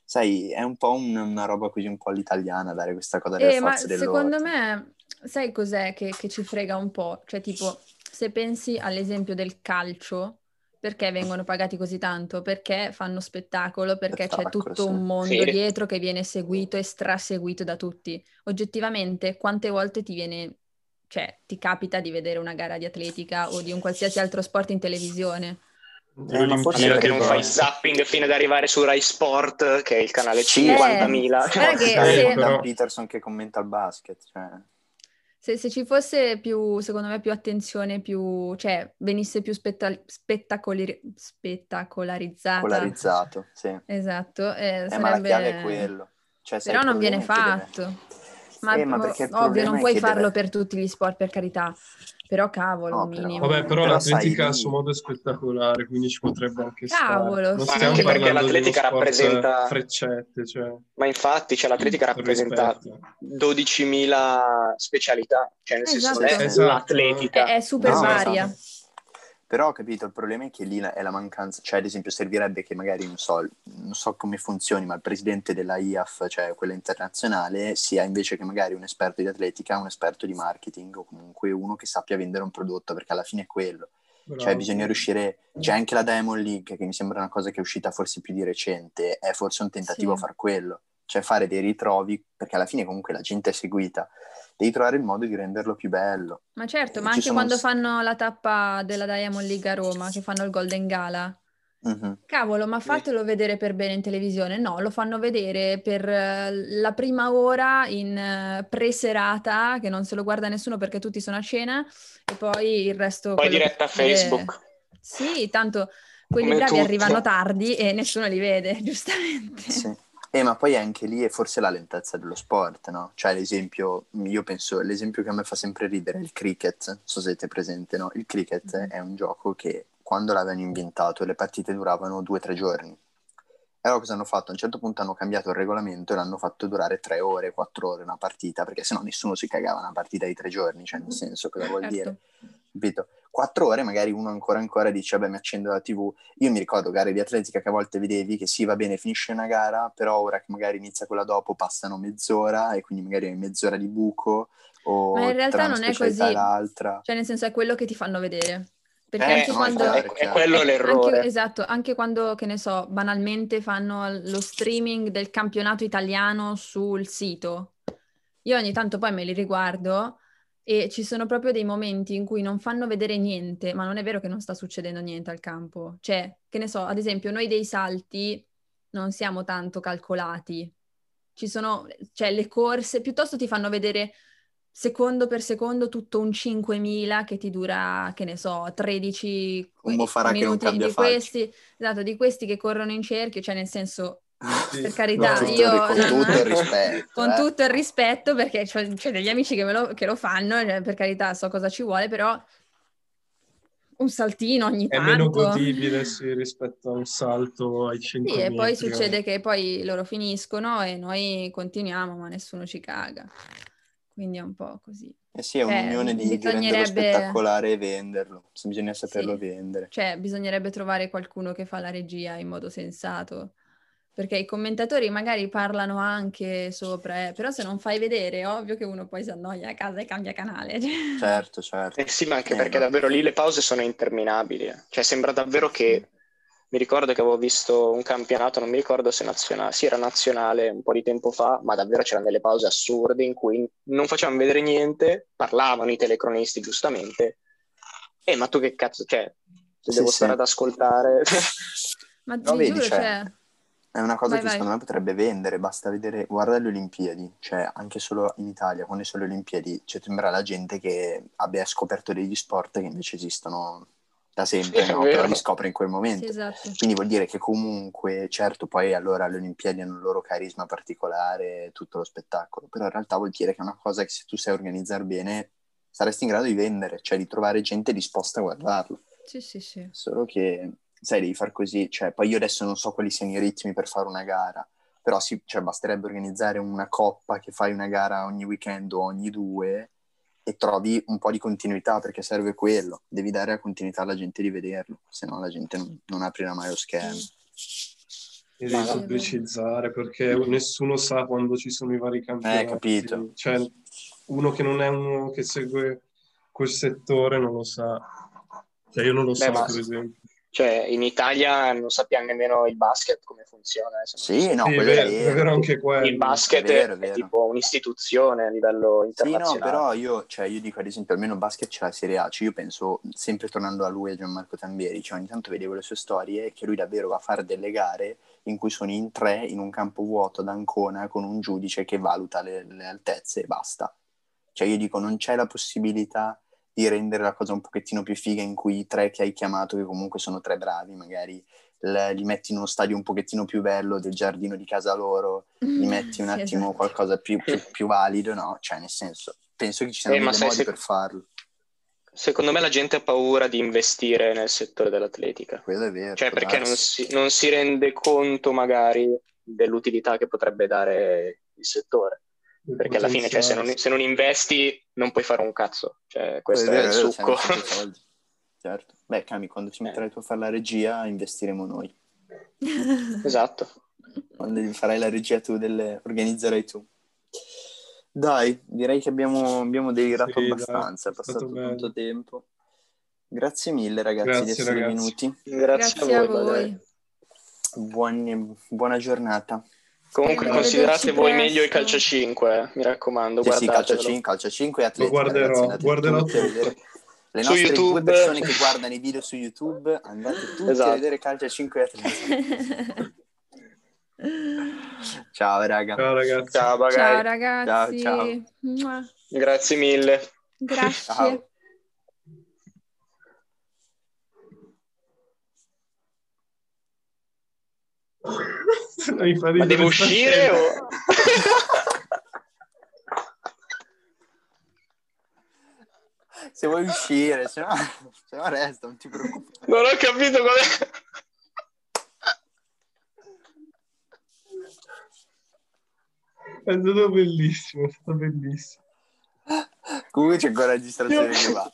sai, è un po' un- una roba così un po' all'italiana dare questa cosa delle Eh, ma forze secondo dell'ordine. me, sai cos'è che, che ci frega un po'? Cioè, tipo, se pensi all'esempio del calcio, perché vengono pagati così tanto? Perché fanno spettacolo, perché c'è tutto un mondo Sì. dietro che viene seguito e straseguito da tutti. Oggettivamente, quante volte ti viene, cioè, ti capita di vedere una gara di atletica o di un qualsiasi altro sport in televisione? le Eh, ma forse A meno Olimpiadi che non perché- fai zapping fino ad arrivare su Rai Sport, che è il canale Sì, 50.000. guarda che sai, se- Peterson che commenta il basket, cioè... Se, se ci fosse più, secondo me, più attenzione, più, cioè, venisse più spetta- spettacoli- spettacolarizzata. polarizzato, sì. Esatto, eh, Eh, ma la chiave è quello. Cioè, Però non viene che deve- fatto. Ma, Eh, ma ovvio, non puoi farlo deve- per tutti gli sport, per carità. Però cavolo, No, però- minimo. Vabbè, però, Però l'atletica sai, a suo modo è spettacolare, quindi ci potrebbe anche Cavolo, stare. Non sì. stiamo Anche perché l'atletica rappresenta- freccette, cioè, Ma infatti, cioè, l'atletica rappresenta rispetto. 12.000 specialità, cioè nel senso non è Esatto. Esatto. l'atletica. È, è super No, varia. esatto. Però ho capito, il problema è che lì è la mancanza, cioè ad esempio servirebbe che magari, non so, non so come funzioni, ma il presidente della IAF, cioè quella internazionale, sia invece che magari un esperto di atletica, un esperto di marketing o comunque uno che sappia vendere un prodotto, perché alla fine è quello. Cioè Bravo. bisogna riuscire, c'è anche la Diamond League, che mi sembra una cosa che è uscita forse più di recente, è forse un tentativo Sì. a far quello, cioè fare dei ritrovi, perché alla fine comunque la gente è seguita, devi trovare il modo di renderlo più bello. Ma certo, Eh, ma anche sono quando fanno la tappa della Diamond League a Roma, che fanno il Golden Gala. Mhm. Cavolo, ma fatelo vedere per bene in televisione. No, lo fanno vedere per eh, la prima ora in eh, pre-serata, che non se lo guarda nessuno perché tutti sono a cena, e poi il resto... Poi diretta a Facebook. Sì, tanto quelli Come bravi tutti. arrivano tardi e nessuno li vede, giustamente. Sì. Eh, ma poi anche lì è forse la lentezza dello sport, no? Cioè, ad esempio, io penso, l'esempio che a me fa sempre ridere è il cricket, non so se siete presente, no? Il cricket Mhm. è un gioco che quando l'avevano inventato le partite duravano due o tre giorni. E allora cosa hanno fatto? A un certo punto hanno cambiato il regolamento e l'hanno fatto durare tre ore, quattro ore una partita, perché sennò nessuno si cagava una partita di tre giorni, cioè nel senso cosa vuol Certo. dire? Capito? Quattro ore magari uno ancora ancora dice vabbè mi accendo la tv io mi ricordo gare di atletica che a volte vedevi che sì va bene finisce una gara però ora che magari inizia quella dopo passano mezz'ora e quindi magari hai mezz'ora di buco o Ma in realtà non è così. l'altra Cioè, nel senso, è quello che ti fanno vedere. Perché Eh, anche no, quando... è è, è quello Eh, l'errore. anche- esatto, anche quando, che ne so, banalmente fanno lo streaming del campionato italiano sul sito. Io ogni tanto poi me li riguardo e ci sono proprio dei momenti in cui non fanno vedere niente, ma non è vero che non sta succedendo niente al campo. Cioè, che ne so, ad esempio, noi dei salti non siamo tanto calcolati. Ci sono, cioè, le corse, piuttosto ti fanno vedere secondo per secondo tutto un 5000 che ti dura, che ne so, 13 Un Mofarà che non minuti di faccia. questi, esatto, di questi che corrono in cerchio, cioè nel senso. Per carità, No, io- con non- tutto il rispetto. con eh. tutto il rispetto, perché c'ho degli amici che, me lo, che lo fanno, cioè, per carità, so cosa ci vuole, però un saltino ogni È tanto. meno godibile sì, rispetto a un salto ai 5 Sì, e poi metri. succede che poi loro finiscono e noi continuiamo, ma nessuno ci caga. Quindi è un po' così. Eh sì, è Cioè, un'unione di, di renderlo bisognerebbe- spettacolare e venderlo. Se bisogna saperlo Sì. vendere. Cioè, bisognerebbe trovare qualcuno che fa la regia in modo sensato. Perché i commentatori magari parlano anche sopra, eh, però se non fai vedere è ovvio che uno poi si annoia a casa e cambia canale. cioè. Certo, certo. Eh sì, ma anche Eh, perché no. davvero lì le pause sono interminabili. eh. Cioè, sembra davvero che. Mi ricordo che avevo visto un campionato, non mi ricordo se nazionale, sì, era nazionale un po' di tempo fa, ma davvero c'erano delle pause assurde in cui non facevano vedere niente, parlavano i telecronisti giustamente. Eh, ma tu che cazzo, cioè, se Sì, devo sì. stare ad ascoltare. Ma No, vi vedi, giuro, cioè, cioè, È una cosa Vai, che vai. secondo me potrebbe vendere, basta vedere, guarda le Olimpiadi, cioè anche solo in Italia, quando sono le Olimpiadi, cioè, sembra la gente che abbia scoperto degli sport che invece esistono da sempre, Sì, no? Però li scopre in quel momento. sì, esatto. Quindi vuol dire che comunque, certo, poi allora le Olimpiadi hanno il loro carisma particolare, tutto lo spettacolo, però in realtà vuol dire che è una cosa che se tu sai organizzare bene saresti in grado di vendere, cioè di trovare gente disposta a guardarlo. Sì, sì, sì. Solo che, sai, devi far così, cioè, poi io adesso non so quali siano i ritmi per fare una gara, però sì, cioè, basterebbe organizzare una coppa che fai una gara ogni weekend o ogni due e trovi un po' di continuità perché serve quello, devi dare la continuità alla gente di vederlo, se no la gente non, non aprirà mai lo schermo. E devi pubblicizzare perché nessuno sa quando ci sono i vari campionati. Eh, capito. Cioè, uno che non è uno che segue quel settore non lo sa. Cioè, io non lo Beh, so, ma- per esempio. Cioè, in Italia non sappiamo nemmeno il basket come funziona. eh, Sì, no, Sì, è quello è vero, è vero anche quello. il basket È vero, è è, vero. tipo un'istituzione a livello Sì, no, internazionale. però io, cioè, io dico ad esempio, almeno basket c'è la Serie A, cioè io penso, sempre tornando a lui e Gianmarco Tambieri, cioè ogni tanto vedevo le sue storie, che lui davvero va a fare delle gare in cui sono in tre in un campo vuoto ad Ancona con un giudice che valuta le, le altezze e basta. Cioè io dico, non c'è la possibilità di rendere la cosa un pochettino più figa in cui i tre che hai chiamato, che comunque sono tre bravi, magari li metti in uno stadio un pochettino più bello del giardino di casa loro, gli metti un Sì, attimo esatto. qualcosa più, più- più valido, no? Cioè, nel senso, penso che ci siano Eh, dei modi se- per farlo. Secondo me la gente ha paura di investire nel settore dell'atletica. Quello è vero. Cioè, perché non si, non si rende conto magari dell'utilità che potrebbe dare il settore. Perché alla fine, cioè, se, non, se non investi, non puoi fare un cazzo. Cioè, questo Quello è, il succo. soldi. Certo. Beh, Cami, quando ci metterai tu a fare la regia, investiremo noi. esatto. Quando farai la regia tu, delle... organizzerai tu. Dai, direi che abbiamo, abbiamo delirato Sì, dai, abbastanza, è è passato tanto tempo. Grazie mille ragazzi di Grazie, essere ragazzi. venuti. Grazie, Grazie a voi. voi. Buoni- buona giornata. Comunque, considerate voi presto. meglio il calcio 5, eh, mi raccomando. Sì, sì, calcio guardatevelo. 5, calcio 5 e atletica. guarderò, ragazzi, guarderò tutti a tutto. vedere. Le Su nostre due YouTube. persone che guardano i video su YouTube, andate tutti Esatto. a vedere calcio 5 e atletica. Ciao raga. Ciao ragazzi. Ciao. Ciao ragazzi. Ciao, ciao. Grazie mille. Grazie. Ciao. Mi fa Ma ridere devo uscire o... Se vuoi uscire, se no, se no resta, non ti preoccupare. non ho capito qual è. È stato bellissimo, è stato bellissimo. Comunque c'è ancora la registrazione che va.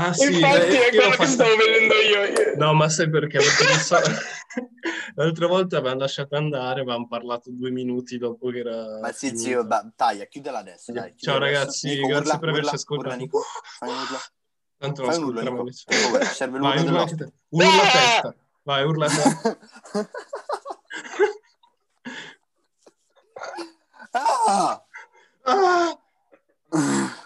Ah, sì, Infatti è quello che stavo vedendo io. No, ma sai perché? perché so... L'altra volta mi lasciato andare, avevamo parlato due minuti dopo che era... Ma sì, zio, ba- taglia, chiudela adesso. Dai, chiudela Ciao adesso. ragazzi, Nico, grazie urla, per averci ascoltato. Urla, Nico. Fai urla. Tanto lo ascoltiamo. Oh, serve l'urla Vai, urla, te... urla eh! testa. Vai, urla testa. ah! ah! ah!